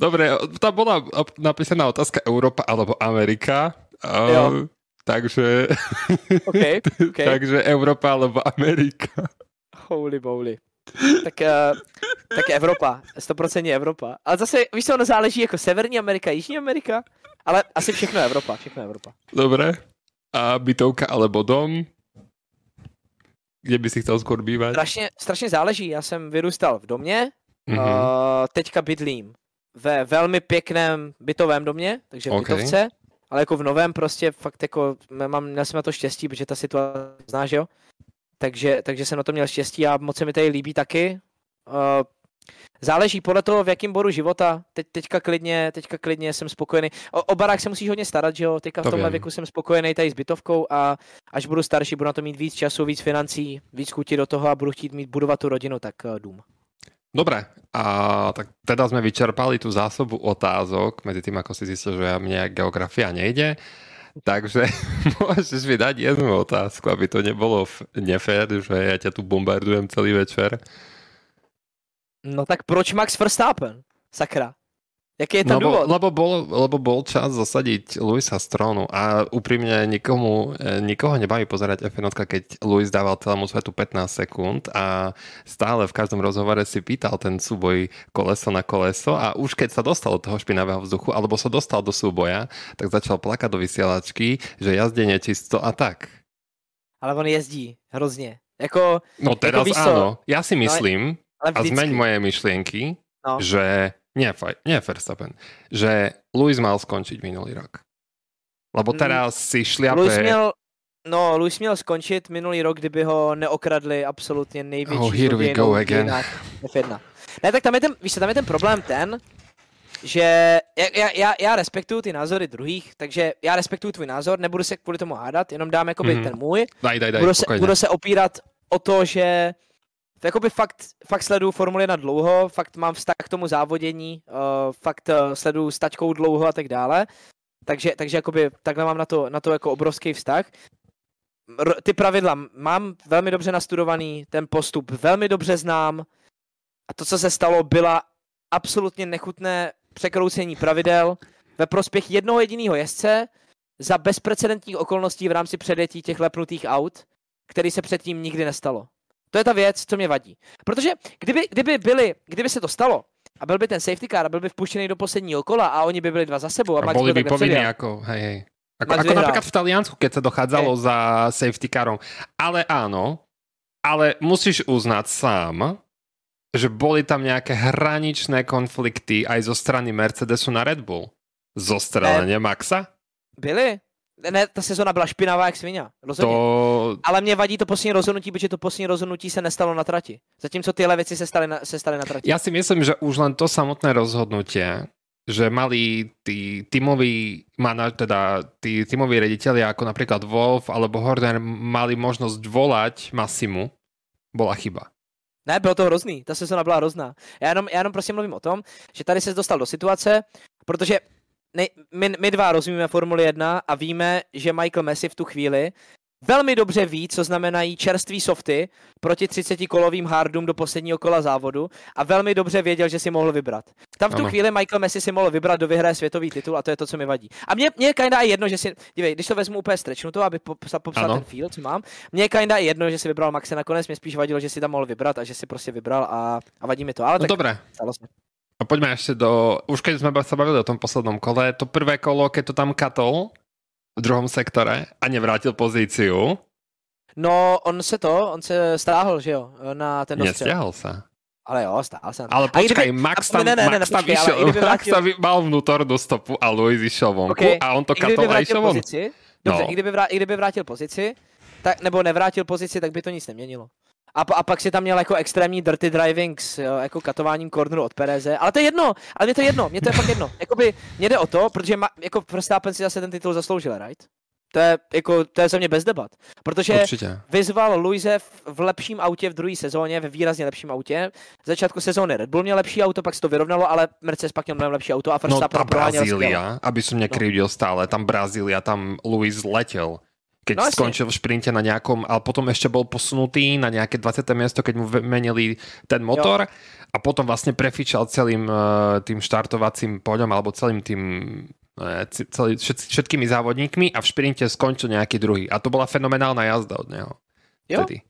Dobre, tam bola napísaná otázka Európa alebo Amerika. Uh, Jo. takže, OK, OK, takže Európa alebo Amerika. holy moly. Tak, uh, tak Evropa, 100% Evropa. Ale zase, víš co, ono záleží jako Severní Amerika, Jižní Amerika, ale asi všechno Evropa, všechno Evropa. Dobre. A bytovka alebo dom? Kde by si chcel skôr bývať? Strašně, strašně záleží, já jsem vyrůstal v domě, Mhm. uh, teďka bydlím ve velmi pěkném bytovém domě, takže v okay. bytovce, ale jako v novém prostě fakt jako mám, měl jsem na to štěstí, protože ta situace znáš, jo? Takže, takže jsem na to měl štěstí a moc se mi tady líbí taky. Uh, záleží podle toho, v jakém bodu života. Teď, teďka, klidně, teďka klidně jsem spokojený. O, o barák se musíš hodně starat, že jo? Teďka v tomhle věku jsem spokojený tady s bytovkou a až budu starší, budu na to mít víc času, víc financí, víc chutí do toho a budu chtít mít budovat tu rodinu, tak uh, dům. Dobre, a tak teda sme vyčerpali tú zásobu otázok medzi tým, ako si zistil, že mne geografia nejde. Takže môžeš mi dať jednu otázku, aby to nebolo nefér, že ja ťa tu bombardujem celý večer. No tak proč Max Verstappen? Sakra. Jaký je ten lebo, dôvod? Lebo bol, lebo bol čas zasadiť Luisa Stronu a úprimne nikomu, e, nikoho nebaví pozerať F1, keď Luis dával celému svetu 15 sekúnd a stále v každom rozhovore si pýtal ten súboj koleso na koleso a už keď sa dostal do toho špinavého vzduchu alebo sa dostal do súboja, tak začal plakať do vysielačky, že jazdenie čisto a tak. Ale on jezdí hrozně. Jako, no teraz jako áno. Ja si no, myslím, no, a zmeň moje myšlienky, no. že nie, nie Verstappen, že Luis mal skončiť minulý rok. Lebo mm. teraz si šliape... Luis měl, no, Luis měl skončit minulý rok, kdyby ho neokradli absolutně největší Oh, here we go again. F1. Ne, tak tam je ten, víš tam je ten problém ten, že já, já, já respektuju ty názory druhých, takže já respektuju tvůj názor, nebudu se kvůli tomu hádat, jenom dám jakoby mm-hmm. ten můj. Daj, daj, daj, budu, se, budu se opírat o to, že jakoby fakt, fakt sleduju Formuli 1 dlouho, fakt mám vztah k tomu závodění, uh, fakt uh, sleduju s taťkou dlouho a tak dále. Takže, takže jakoby takhle mám na to, na to jako obrovský vztah. R- ty pravidla mám velmi dobře nastudovaný, ten postup velmi dobře znám a to, co se stalo, byla absolutně nechutné překroucení pravidel ve prospěch jednoho jediného jezdce za bezprecedentních okolností v rámci předjetí těch lepnutých aut, který se předtím nikdy nestalo. To je ta věc, co mě vadí. Protože kdyby, kdyby, byli, kdyby se to stalo, a byl by ten safety car a byl by vpuštěný do posledního kola a oni by byli dva za sebou a, a Max boli by povinní jako, hej, hej. Ako, ako napríklad v Taliansku, keď sa dochádzalo hej. za safety carom. Ale áno, ale musíš uznať sám, že boli tam nejaké hraničné konflikty aj zo strany Mercedesu na Red Bull. Zo strany Maxa? Byly, ne, ta sezona byla špinavá jak svině, rozhodně. To... Ale mě vadí to poslední rozhodnutí, protože to poslední rozhodnutí se nestalo na trati. Zatímco tyhle věci se staly na, se staly na trati. Já si myslím, že už len to samotné rozhodnutie, že mali tí tímoví manaž, teda tí tímoví rediteľi ako napríklad Wolf alebo Horner mali možnosť volať Massimu, bola chyba. Ne, bylo to hrozný, ta sezona byla hrozná. Já jenom, já jenom prostě mluvím o tom, že tady se dostal do situace, protože ne, my, my dva rozumíme Formuli 1 a víme, že Michael Messi v tu chvíli velmi dobře ví, co znamenají čerství softy proti 30-kolovým hardům do posledního kola závodu a velmi dobře věděl, že si mohl vybrat. Tam v tu ano. chvíli Michael Messi si mohl vybrat, kdo vyhraje světový titul a to je to, co mi vadí. A mě, mě kinda je jedno, že si, dívej, když to vezmu úplně strečnu to, aby popsal, popsal ten feel, co mám, mě kinda je jedno, že si vybral Maxe nakonec, mě spíš vadilo, že si tam mohl vybrat a že si prostě vybral a, a vadí mi to. Ale no tak, dobré. A poďme ešte do... Už keď sme sa bavili o tom poslednom kole, to prvé kolo, keď to tam katol v druhom sektore a nevrátil pozíciu. No, on se to, on se stáhl, že jo, na ten dostřel. Nestěhal se. Ale jo, stál se. Ale počkaj, kdyby, Max tam, ne, ne, ne, Max tam počkej, išiel, vrátil... Max tam mal vnútornú stopu a Luis išiel vonku okay. a on to katol a išiel von. Dobře, no. i, kdyby i kdyby vrátil pozici, tak, nebo nevrátil pozici, tak by to nic neměnilo. A, a pak si tam měl jako extrémní dirty driving s jo, jako katováním corneru od Pereze. Ale to je jedno, ale mě to je jedno, mě to je fakt jedno. Jakoby, mě jde o to, protože ma, jako Verstappen si zase ten titul zasloužil, right? To je, jako, to je za mě bez debat. Protože Určitě. vyzval Luise v lepším autě v druhé sezóně, ve výrazně lepším autě. V začátku sezóny Red Bull měl lepší auto, pak se to vyrovnalo, ale Mercedes pak měl mnohem lepší auto a Verstappen No ta Brazília, aby som nekryvdil no. stále, tam Brazília, tam Luis letěl keď no, skončil v šprinte na nejakom, ale potom ešte bol posunutý na nejaké 20. miesto, keď mu menili ten motor jo. a potom vlastne prefičal celým uh, tým štartovacím poďom alebo celým tým uh, celý, všet, všetkými závodníkmi a v šprinte skončil nejaký druhý. A to bola fenomenálna jazda od neho. Jo. Tedy.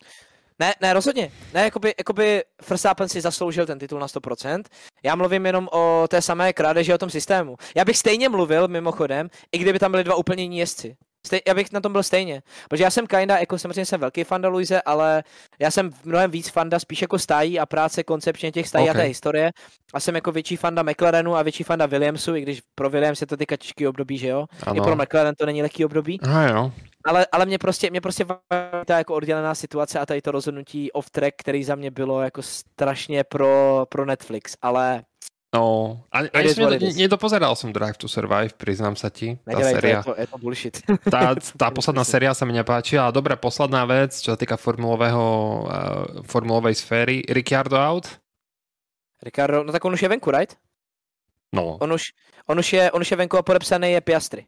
Ne, ne, rozhodně. Ne, jakoby, jakoby Verstappen si zasloužil ten titul na 100%. Já mluvím jenom o té samé krádeži, o tom systému. Já bych stejně mluvil, mimochodem, i kdyby tam byly dva úplně jiní jezdci stej, já bych na tom byl stejně. Protože já jsem kinda, jako samozřejmě jsem velký fanda Luise, ale já jsem mnohem víc fanda spíš jako stájí a práce koncepčně těch stájí okay. a té historie. A jsem jako větší fanda McLarenu a větší fanda Williamsu, i když pro Williams je to teďka těžký období, že jo? Ano. I pro McLaren to není lehký období. Aha, jo. Ale, ale mě prostě, mě prostě ta jako oddělená situace a tady to rozhodnutí off track, který za mě bylo jako strašně pro, pro Netflix, ale No, ani, ani som nedo, nedopozeral som Drive to Survive, priznám sa ti. Tá Nedelej, séria, to, je to, je to bullshit. Tá, tá posledná séria sa mi nepáčila. Dobre, posledná vec, čo sa týka formulového, uh, formulovej sféry. Ricciardo out? Ricardo, no tak on už je venku, right? No. On už, on už, je, on už je venku a podepsaný je Piastri.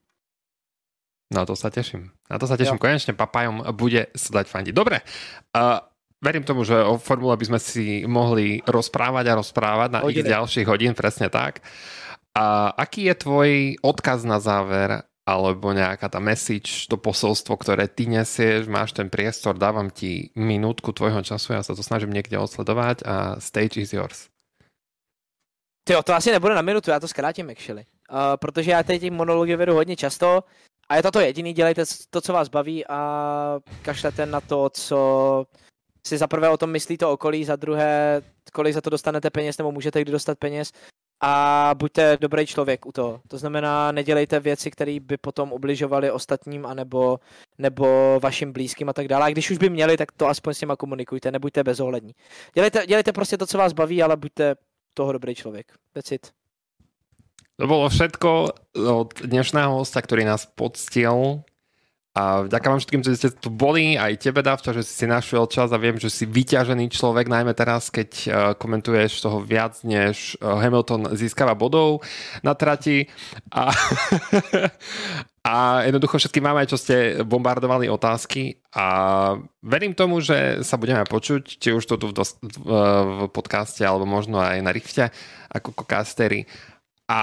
No to sa teším. Na to sa teším. Jo. Konečne papajom bude sa dať fandiť. Dobre. Uh, verím tomu, že o formule by sme si mohli rozprávať a rozprávať na ich ďalších hodín, presne tak. A aký je tvoj odkaz na záver, alebo nejaká tá message, to posolstvo, ktoré ty nesieš, máš ten priestor, dávam ti minútku tvojho času, ja sa to snažím niekde odsledovať a stage is yours. Ty to asi nebude na minutu, já to zkrátím actually. Uh, protože já teď monology vedu hodně často a je to to jediný, dělejte to, co vás baví a kašlete na to, co si za prvé o tom myslí to okolí, za druhé, kolik za to dostanete peněz, nebo můžete kdy dostat peněz a buďte dobrý člověk u toho. To znamená, nedělejte věci, které by potom ubližovaly ostatním anebo, nebo vašim blízkým a tak dále. A když už by měli, tak to aspoň s nima komunikujte, nebuďte bezohlední. Dělejte, dělejte prostě to, co vás baví, ale buďte toho dobrý člověk. That's. To bolo všetko od dnešného hosta, ktorý nás poctil a ďakujem vám všetkým, že ste tu boli, aj tebe, Davča, že si našiel čas a viem, že si vyťažený človek, najmä teraz, keď uh, komentuješ toho viac, než uh, Hamilton získava bodov na trati. A, a jednoducho všetkým vám aj, čo ste bombardovali otázky a verím tomu, že sa budeme počuť, či už to tu v, dos- v podcaste, alebo možno aj na Rifte, ako kokastery. A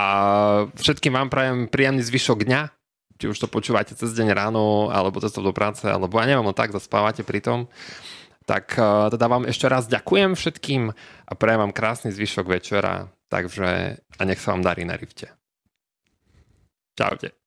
všetkým vám prajem príjemný zvyšok dňa, či už to počúvate cez deň ráno, alebo cestou do práce, alebo ja neviem, no tak zaspávate pri tom. Tak uh, teda vám ešte raz ďakujem všetkým a prajem vám krásny zvyšok večera. Takže a nech sa vám darí na rifte. Čaute.